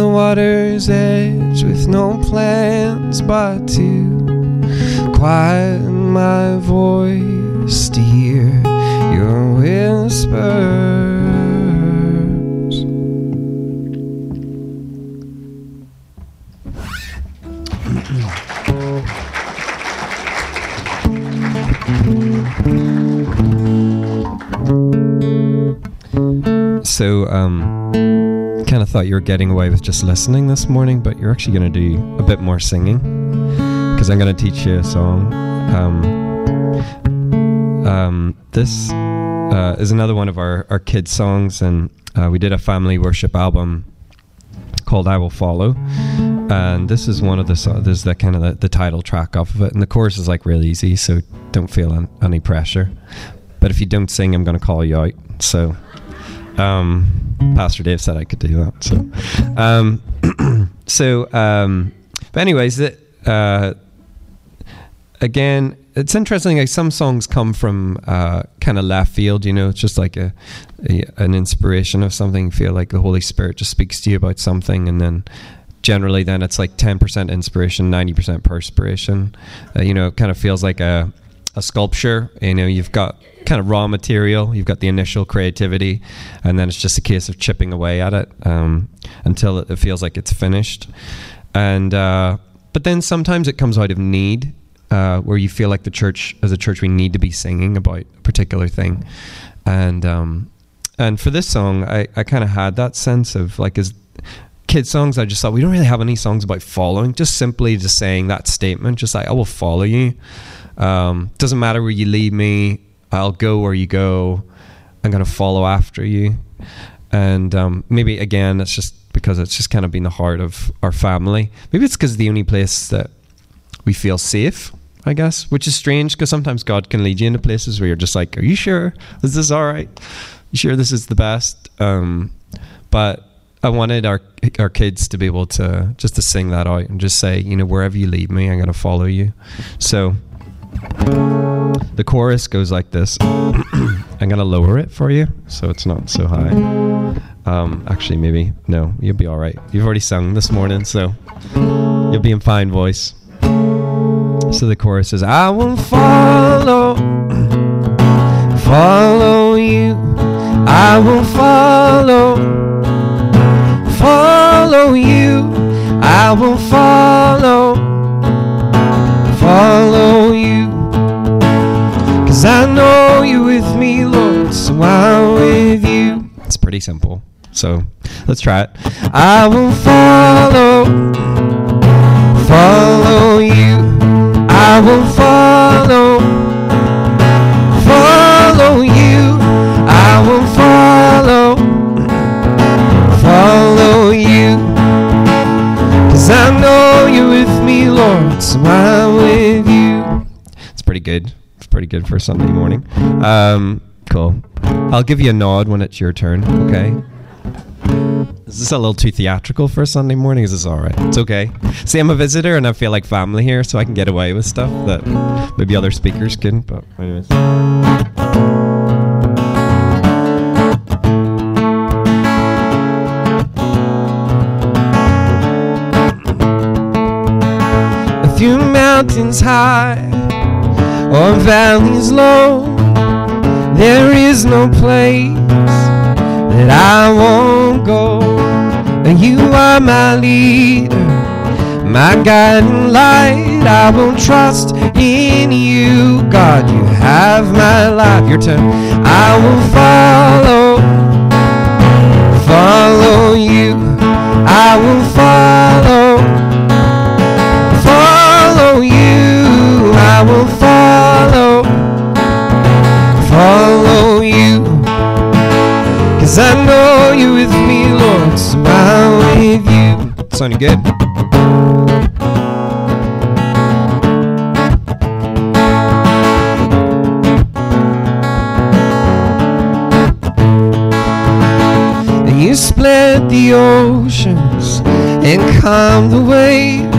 The water's edge with no plans but to quiet my voice to hear your whispers. So, um, kind of thought you were getting away with just listening this morning, but you're actually going to do a bit more singing because I'm going to teach you a song. Um, um, this uh, is another one of our, our kids' songs, and uh, we did a family worship album called "I Will Follow," and this is one of the so- this is the kind of the, the title track off of it, and the chorus is like real easy, so don't feel an, any pressure. But if you don't sing, I'm going to call you out. So. Um, Pastor Dave said I could do that. So, um, so, um, but anyways, it, uh, again, it's interesting. Like some songs come from uh, kind of left field. You know, it's just like a, a, an inspiration of something. You feel like the Holy Spirit just speaks to you about something, and then generally, then it's like ten percent inspiration, ninety percent perspiration. Uh, you know, it kind of feels like a a sculpture. You know, you've got kind of raw material, you've got the initial creativity, and then it's just a case of chipping away at it um, until it, feels like it's finished. And uh, but then sometimes it comes out of need, uh, where you feel like the church, as a church, we need to be singing about a particular thing, and um, and for this song, I, I kind of had that sense of like as kids songs i just thought we don't really have any songs about following just simply just saying that statement just like i will follow you. Um, doesn't matter where you lead me, I'll go where you go. I'm going to follow after you. And um, maybe again, it's just because it's just kind of been the heart of our family. Maybe it's because the only place that we feel safe, I guess, which is strange because sometimes God can lead you into places where you're just like, Are you sure? Is this all right? You sure this is the best? Um, but I wanted our our kids to be able to just to sing that out and just say, you know, wherever you lead me, I'm going to follow you. So the chorus goes like this. I'm gonna lower it for you so it's not so high. Um, actually, maybe no, you'll be all right. You've already sung this morning, so you'll be in fine voice. So the chorus is, "I will follow, follow you. I will follow, follow you. I will follow, follow with me, Lord, so I'm with you. It's pretty simple. So let's try it. I will follow, follow you. I will follow, follow you. I will follow, follow you. Cause I know you're with me, Lord, so I'm with you. It's pretty good pretty good for Sunday morning. Um, cool. I'll give you a nod when it's your turn. Okay. Is this a little too theatrical for a Sunday morning? Is this all right? It's okay. See, I'm a visitor and I feel like family here, so I can get away with stuff that maybe other speakers couldn't. But anyways. A few mountains high or valleys low. There is no place that I won't go. You are my leader, my guiding light. I will trust in you, God. You have my life. Your turn. I will follow, follow you. I will follow, follow you. I will follow, follow you. Cause I know you're with me, Lord, I'm with you. Sounding good. You split the oceans and calm the waves.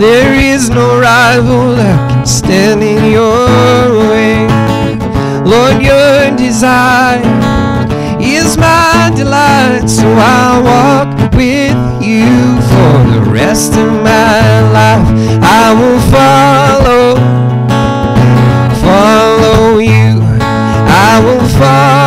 There is no rival that can stand in your desire is my delight. So I'll walk with you for the rest of my life. I will follow, follow you. I will follow,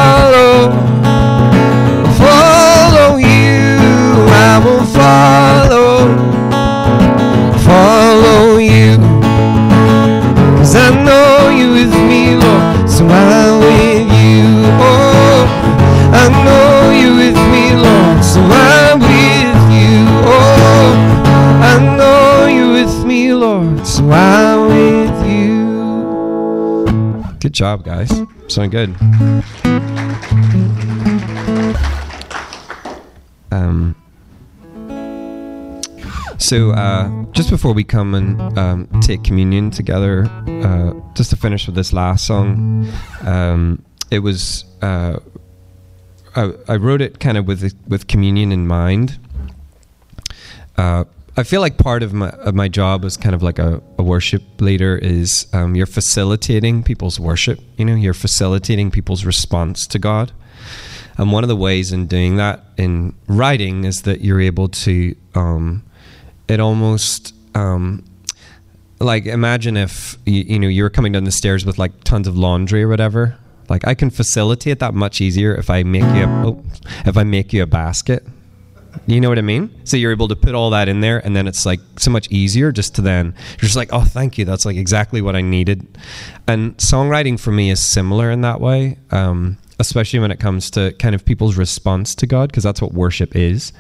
Good job, guys. Sound good. Um, so, uh, just before we come and um, take communion together, uh, just to finish with this last song, um, it was uh, I, I, wrote it kind of with with communion in mind. I feel like part of my of my job as kind of like a, a worship leader is um, you're facilitating people's worship. You know, you're facilitating people's response to God. And one of the ways in doing that in writing is that you're able to um, it almost um, like imagine if you, you know you were coming down the stairs with like tons of laundry or whatever. Like I can facilitate that much easier if I make you a, oh, if I make you a basket. You know what I mean? So you're able to put all that in there, and then it's like so much easier just to then you're just like, oh, thank you. That's like exactly what I needed. And songwriting for me is similar in that way, um, especially when it comes to kind of people's response to God, because that's what worship is.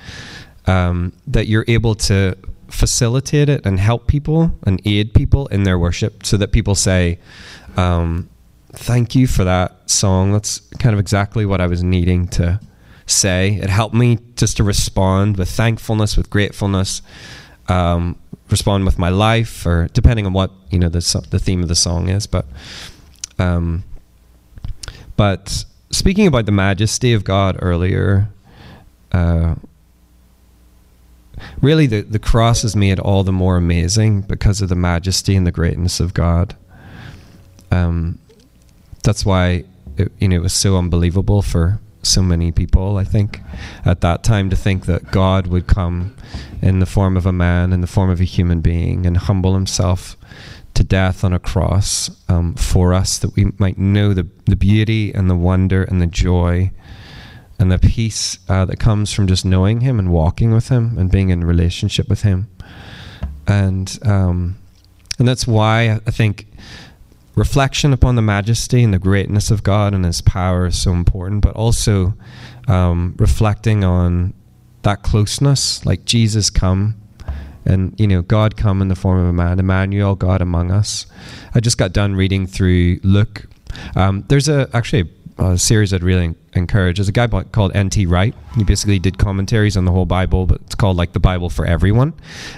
Um, that you're able to facilitate it and help people and aid people in their worship so that people say, um, Thank you for that song. That's kind of exactly what I was needing to say. It helped me just to respond with thankfulness, with gratefulness, um, respond with my life, or depending on what you know the the theme of the song is. But, um, but speaking about the majesty of God earlier, uh, really the, the cross is made all the more amazing because of the majesty and the greatness of God. Um, that's why it, you know it was so unbelievable for so many people. I think at that time to think that God would come in the form of a man, in the form of a human being, and humble Himself to death on a cross um, for us, that we might know the the beauty and the wonder and the joy and the peace uh, that comes from just knowing Him and walking with Him and being in relationship with Him. And um, and that's why I think reflection upon the majesty and the greatness of God and His power is so important, but also um, reflecting on that closeness, like Jesus come and you know God come in the form of a man, Emmanuel, God among us. I just got done reading through Luke. Um, there's a actually a series I'd really encourage. There's a guy called N.T. Wright. He basically did commentaries on the whole Bible, but it's called like the Bible for everyone,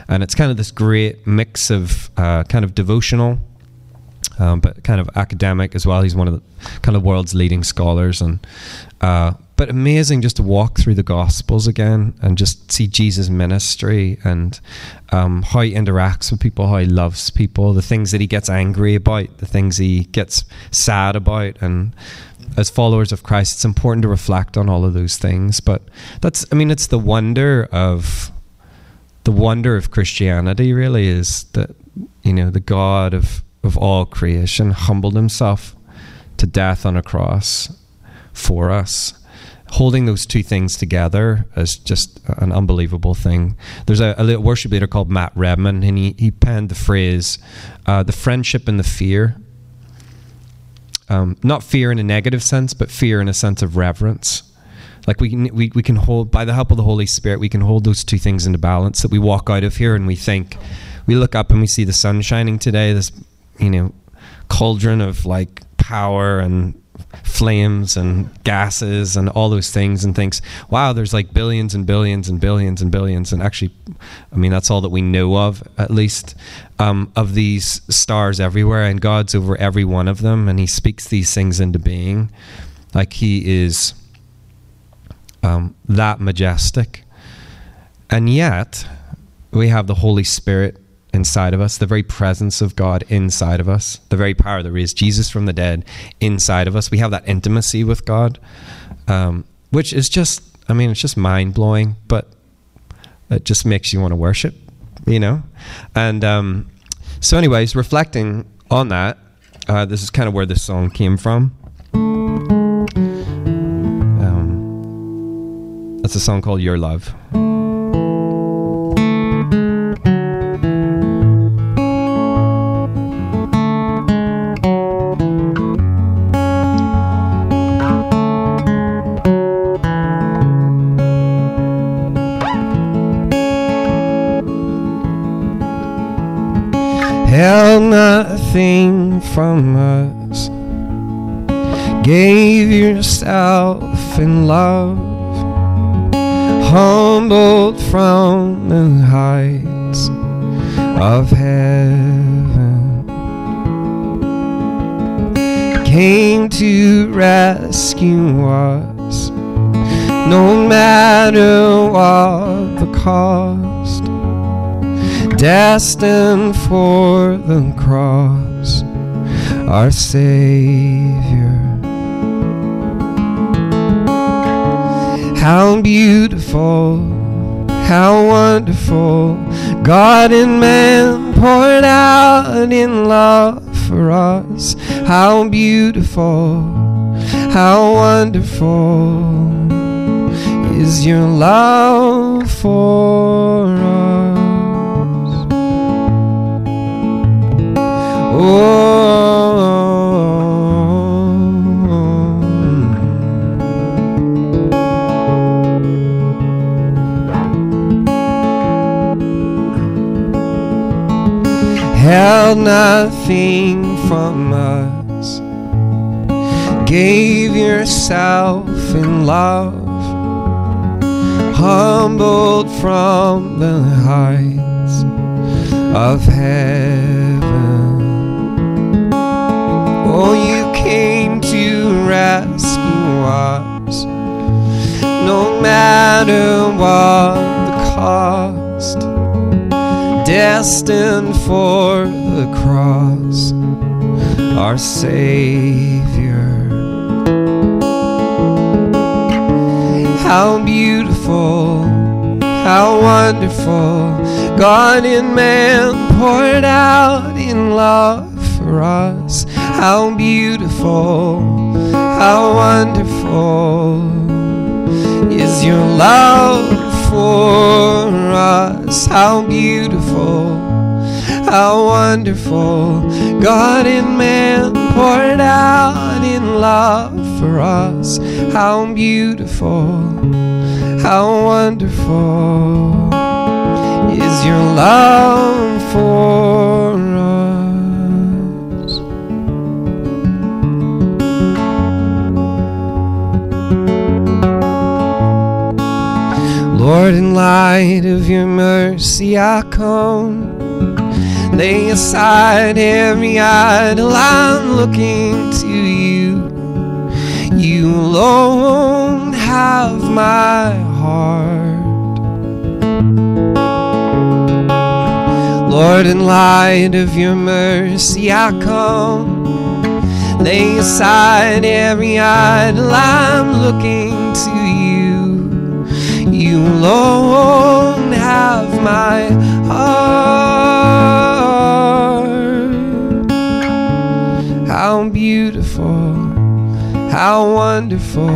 and it's kind of this great mix of uh, kind of devotional, um, but kind of academic as well. He's one of the kind of world's leading scholars, and uh, but amazing just to walk through the Gospels again and just see Jesus' ministry and um, how he interacts with people, how he loves people, the things that he gets angry about, the things he gets sad about, and as followers of Christ, it's important to reflect on all of those things. But that's, I mean, it's the wonder of the wonder of Christianity. Really, is that you know the God of of all creation humbled Himself to death on a cross for us. Holding those two things together is just an unbelievable thing. There's a, a worship leader called Matt Redman, and he, he penned the phrase, uh, the friendship and the fear um, not fear in a negative sense, but fear in a sense of reverence. Like we can, we, we can hold, by the help of the Holy Spirit, we can hold those two things into balance. That we walk out of here and we think, we look up and we see the sun shining today, this, you know, cauldron of like power and flames and gases and all those things and thinks, wow, there's like billions and billions and billions and billions. And actually, I mean, that's all that we know of, at least, um, of these stars everywhere. And God's over every one of them. And He speaks these things into being. Like He is um, that majestic. And yet, we have the Holy Spirit inside of us, the very presence of God inside of us, the very power that raised Jesus from the dead inside of us. We have that intimacy with God. Um, which is just, I mean, it's just mind blowing, but it just makes you want to worship, you know? And um, so, anyways, reflecting on that, uh, this is kind of where this song came from. Um, that's a song called Your Love. Held nothing from us, gave yourself in love, humbled from the heights of heaven, came to rescue us, no matter what the cost destined for the cross, our Savior. How beautiful, how wonderful, God and man poured out in love for us. How beautiful, how wonderful is your love for us. Oh. Held nothing from us, gave yourself in love, humbled from the heights of heaven. Oh, you came to rescue us, no matter what the cost, destined for the cross, our Savior. How beautiful, how wonderful, God in man poured out in love for us. How beautiful, how wonderful is your love for us. How beautiful, how wonderful, God in man poured out in love for us. How beautiful, how wonderful is your love for Lord, in light of your mercy, I come. Lay aside every idol, I'm looking to you. You alone have my heart. Lord, in light of your mercy, I come. Lay aside every idol, I'm looking to you. You alone have my heart. How beautiful, how wonderful,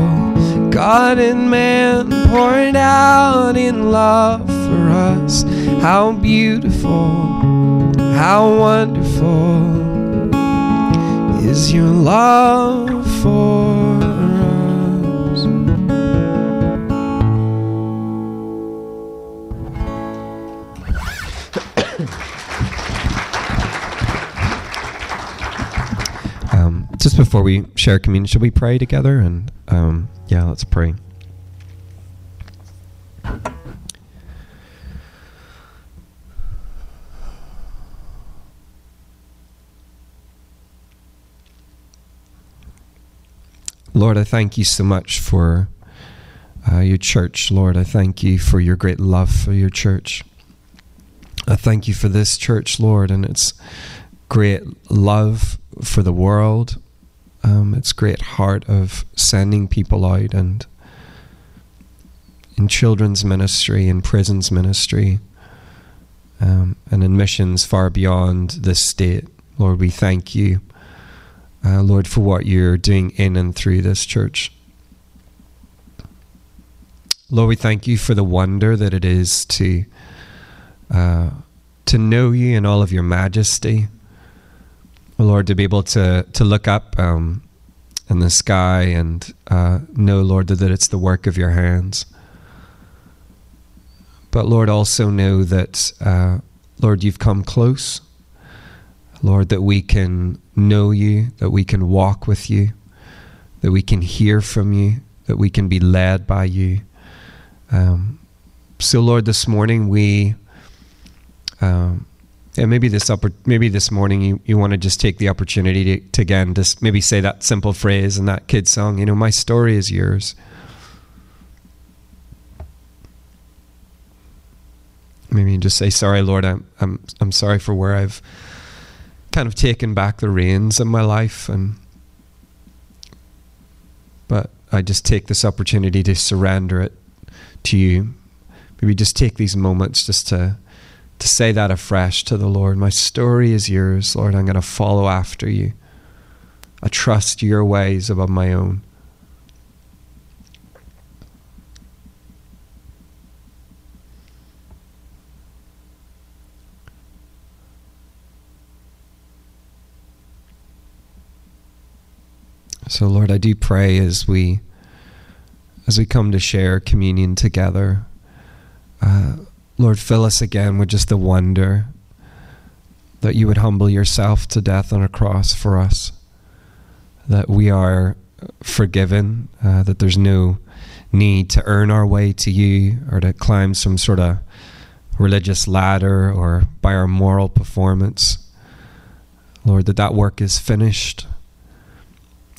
God and man poured out in love for us. How beautiful, how wonderful is your love for before we share communion, should we pray together? And um, yeah, let's pray. Lord, I thank you so much for uh, your church. Lord, I thank you for your great love for your church. I thank you for this church, Lord, and its great love for the world, um, its great heart of sending people out and in children's ministry, in prisons ministry, um, and in missions far beyond this state. Lord, we thank you, uh, Lord, for what you're doing in and through this church. Lord, we thank you for the wonder that it is to uh, to know you in all of your majesty. Lord, to be able to to look up um, in the sky and uh, know, Lord, that, it's the work of your hands. But Lord, also know that, uh, Lord, you've come close. Lord, that we can know you, that we can walk with you, that we can hear from you, that we can be led by you. Um, so, Lord, this morning we, um, and maybe this upper, maybe this morning you, you want to just take the opportunity to, to again just maybe say that simple phrase in that kid song. You know, my story is yours. maybe just say, "Sorry, Lord, I'm I'm I'm sorry for where I've kind of taken back the reins in my life, and but I just take this opportunity to surrender it to you. Maybe just take these moments just to to say that afresh to the Lord. My story is yours, Lord. I'm going to follow after you. I trust your ways above my own. So Lord, I do pray as we as we come to share communion together, uh, Lord, fill us again with just the wonder that you would humble yourself to death on a cross for us, that we are forgiven, uh, that there's no need to earn our way to you or to climb some sort of religious ladder or by our moral performance. Lord, that that work is finished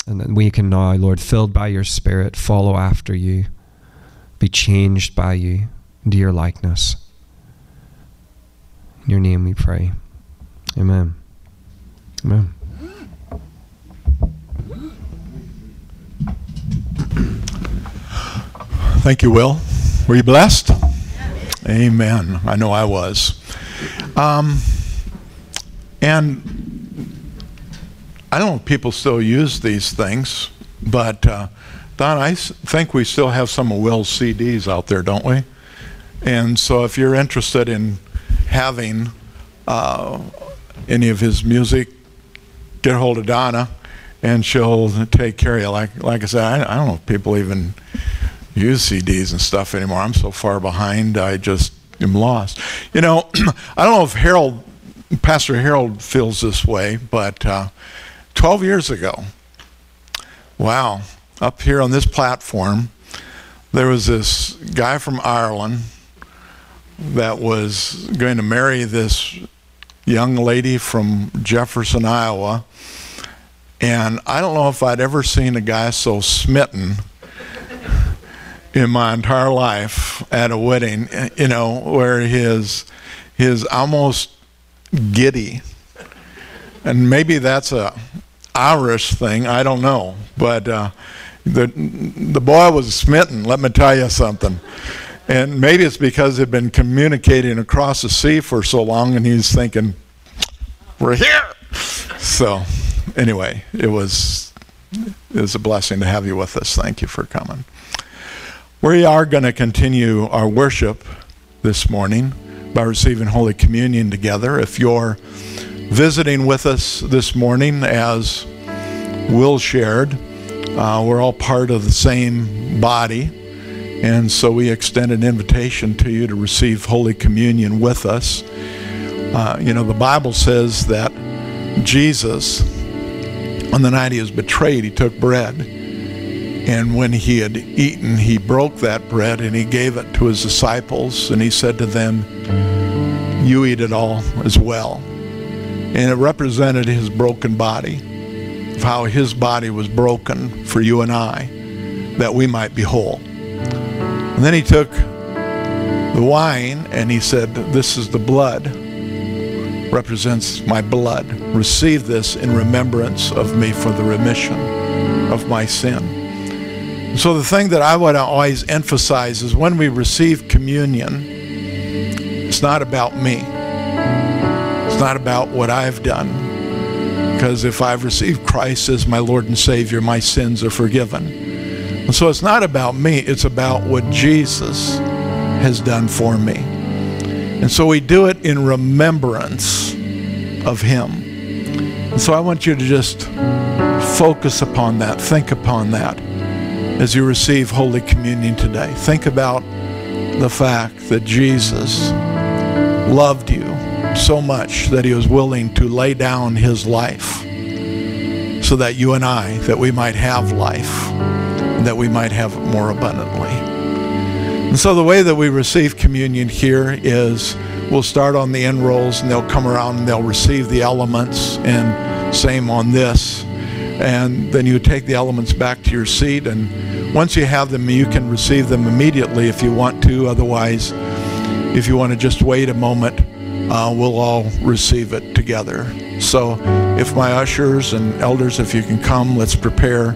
and that we can now, Lord, filled by your Spirit, follow after you, be changed by you into your likeness. In your name we pray. Amen. Amen. Thank you, Will. Were you blessed? Amen. I know I was. Um, and I don't know if people still use these things, but uh, Don, I think we still have some of Will's CDs out there, don't we? And so if you're interested in having uh, any of his music, get a hold of Donna and she'll take care of you. Like, like I said, I, I don't know if people even use CDs and stuff anymore. I'm so far behind, I just am lost. You know, I don't know if Harold, Pastor Harold feels this way, but uh, 12 years ago, wow, up here on this platform, there was this guy from Ireland that was going to marry this young lady from Jefferson, Iowa. And I don't know if I'd ever seen a guy so smitten in my entire life at a wedding, you know, where his his almost giddy and maybe that's a Irish thing. I don't know, but uh, the the boy was smitten. Let me tell you something. And maybe it's because they've been communicating across the sea for so long, and he's thinking, "We're here." So, anyway, it was it was a blessing to have you with us. Thank you for coming. We are going to continue our worship this morning by receiving Holy Communion together. If you're visiting with us this morning, as Will shared, uh, we're all part of the same body. And so we extend an invitation to you to receive Holy Communion with us. Uh, you know, the Bible says that Jesus, on the night he was betrayed, he took bread. And when he had eaten, he broke that bread and he gave it to his disciples. And he said to them, You eat it all as well and it represented his broken body, of how his body was broken for you and I, that we might be whole. And then he took the wine and he said, This is the blood, represents my blood. Receive this in remembrance of me for the remission of my sin. So, the thing that I want to always emphasize is when we receive communion, it's not about me, it's not about what I've done. Because if I've received Christ as my Lord and Savior, my sins are forgiven. And so, it's not about me, it's about what Jesus has done for me. And so, we do it in remembrance of Him. And so, I want you to just focus upon that, think upon that as you receive Holy Communion today. Think about the fact that Jesus loved you so much that he was willing to lay down his life so that you and I, that we might have life, that we might have more abundantly. And so the way that we receive communion here is we'll start on the end rolls and they'll come around and they'll receive the elements and same on this. And then you take the elements back to your seat and once you have them you can receive them immediately if you want to. Otherwise if you want to just wait a moment uh, we'll all receive it together. So if my ushers and elders if you can come let's prepare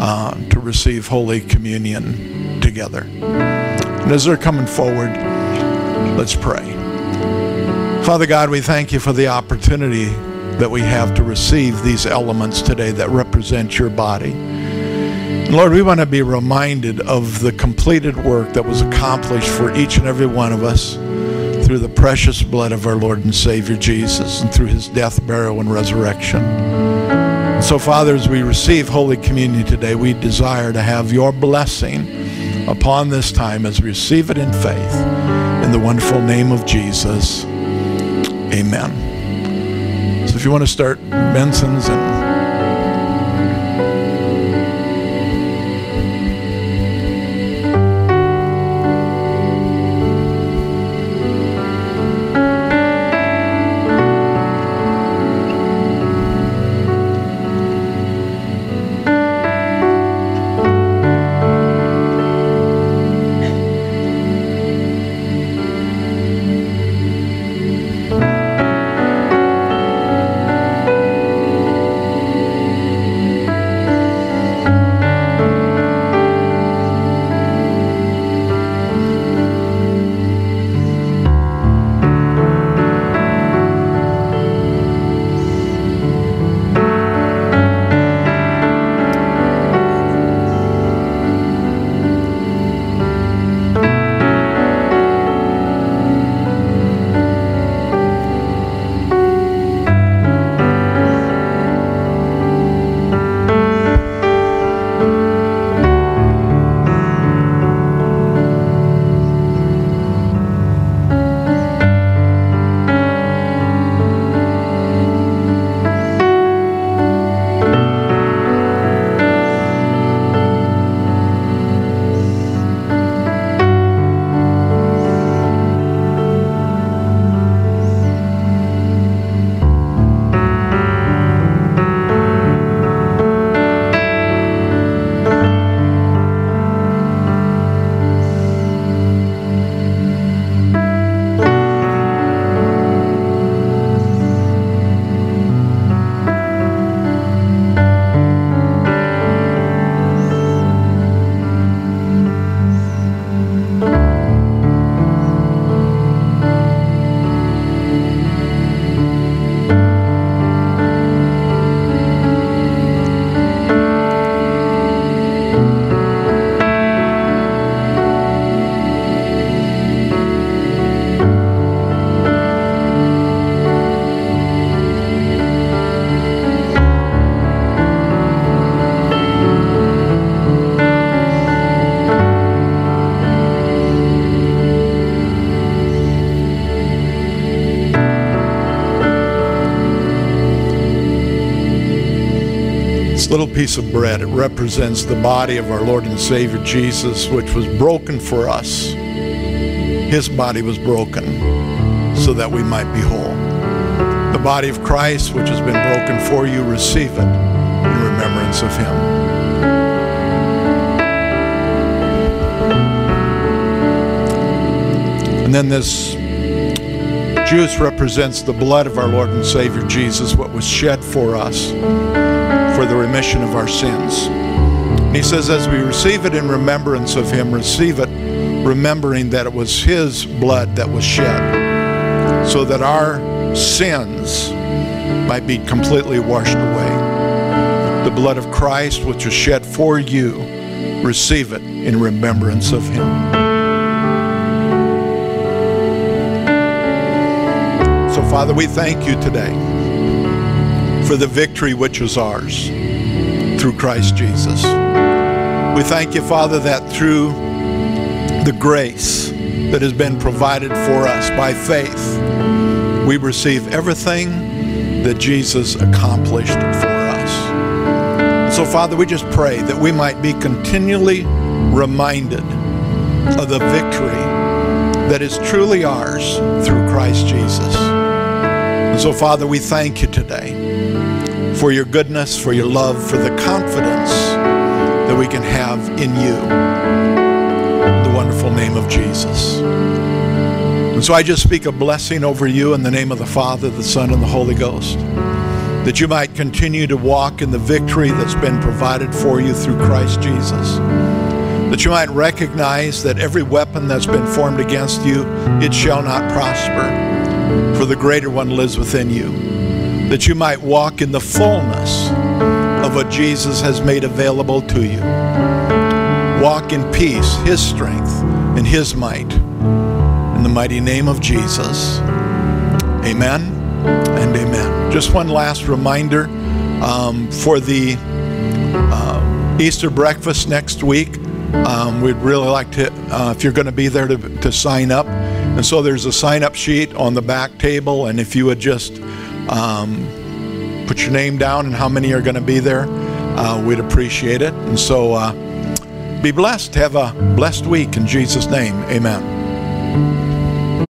uh, to receive holy communion together and as they're coming forward let's pray father god we thank you for the opportunity that we have to receive these elements today that represent your body. Lord, we want to be reminded of the completed work that was accomplished for each and every one of us through the precious blood of our Lord and Savior Jesus and through his death, burial, and resurrection. So, Father, as we receive Holy Communion today, we desire to have your blessing upon this time as we receive it in faith. In the wonderful name of Jesus, amen. So if you want to start Benson's and little piece of bread, it represents the body of our Lord and Savior Jesus, which was broken for us. His body was broken so that we might be whole. The body of Christ, which has been broken for you, receive it in remembrance of Him. And then this juice represents the blood of our Lord and Savior Jesus, what was shed for us for the remission of our sins. And he says, as we receive it in remembrance of him, receive it remembering that it was his blood that was shed so that our sins might be completely washed away. The blood of Christ, which was shed for you, receive it in remembrance of him. So, Father, we thank you today for the victory which is ours through Christ Jesus. We thank you, Father, that through the grace that has been provided for us by faith, we receive everything that Jesus accomplished for us. So, Father, we just pray that we might be continually reminded of the victory that is truly ours through Christ Jesus. And so, Father, we thank you today for your goodness, for your love, for the confidence that we can have in you. In the wonderful name of Jesus. And so I just speak a blessing over you in the name of the Father, the Son, and the Holy Ghost. That you might continue to walk in the victory that's been provided for you through Christ Jesus. That you might recognize that every weapon that's been formed against you, it shall not prosper, for the greater one lives within you. That you might walk in the fullness of what Jesus has made available to you. Walk in peace, His strength, and His might. In the mighty name of Jesus. Amen and amen. Just one last reminder um, for the uh, Easter breakfast next week. Um, we'd really like to, uh, if you're going to be there, to, to sign up. And so there's a sign up sheet on the back table. And if you would just um, put your name down and how many are going to be there, uh, we'd appreciate it. And so uh, be blessed. Have a blessed week in Jesus' name. Amen.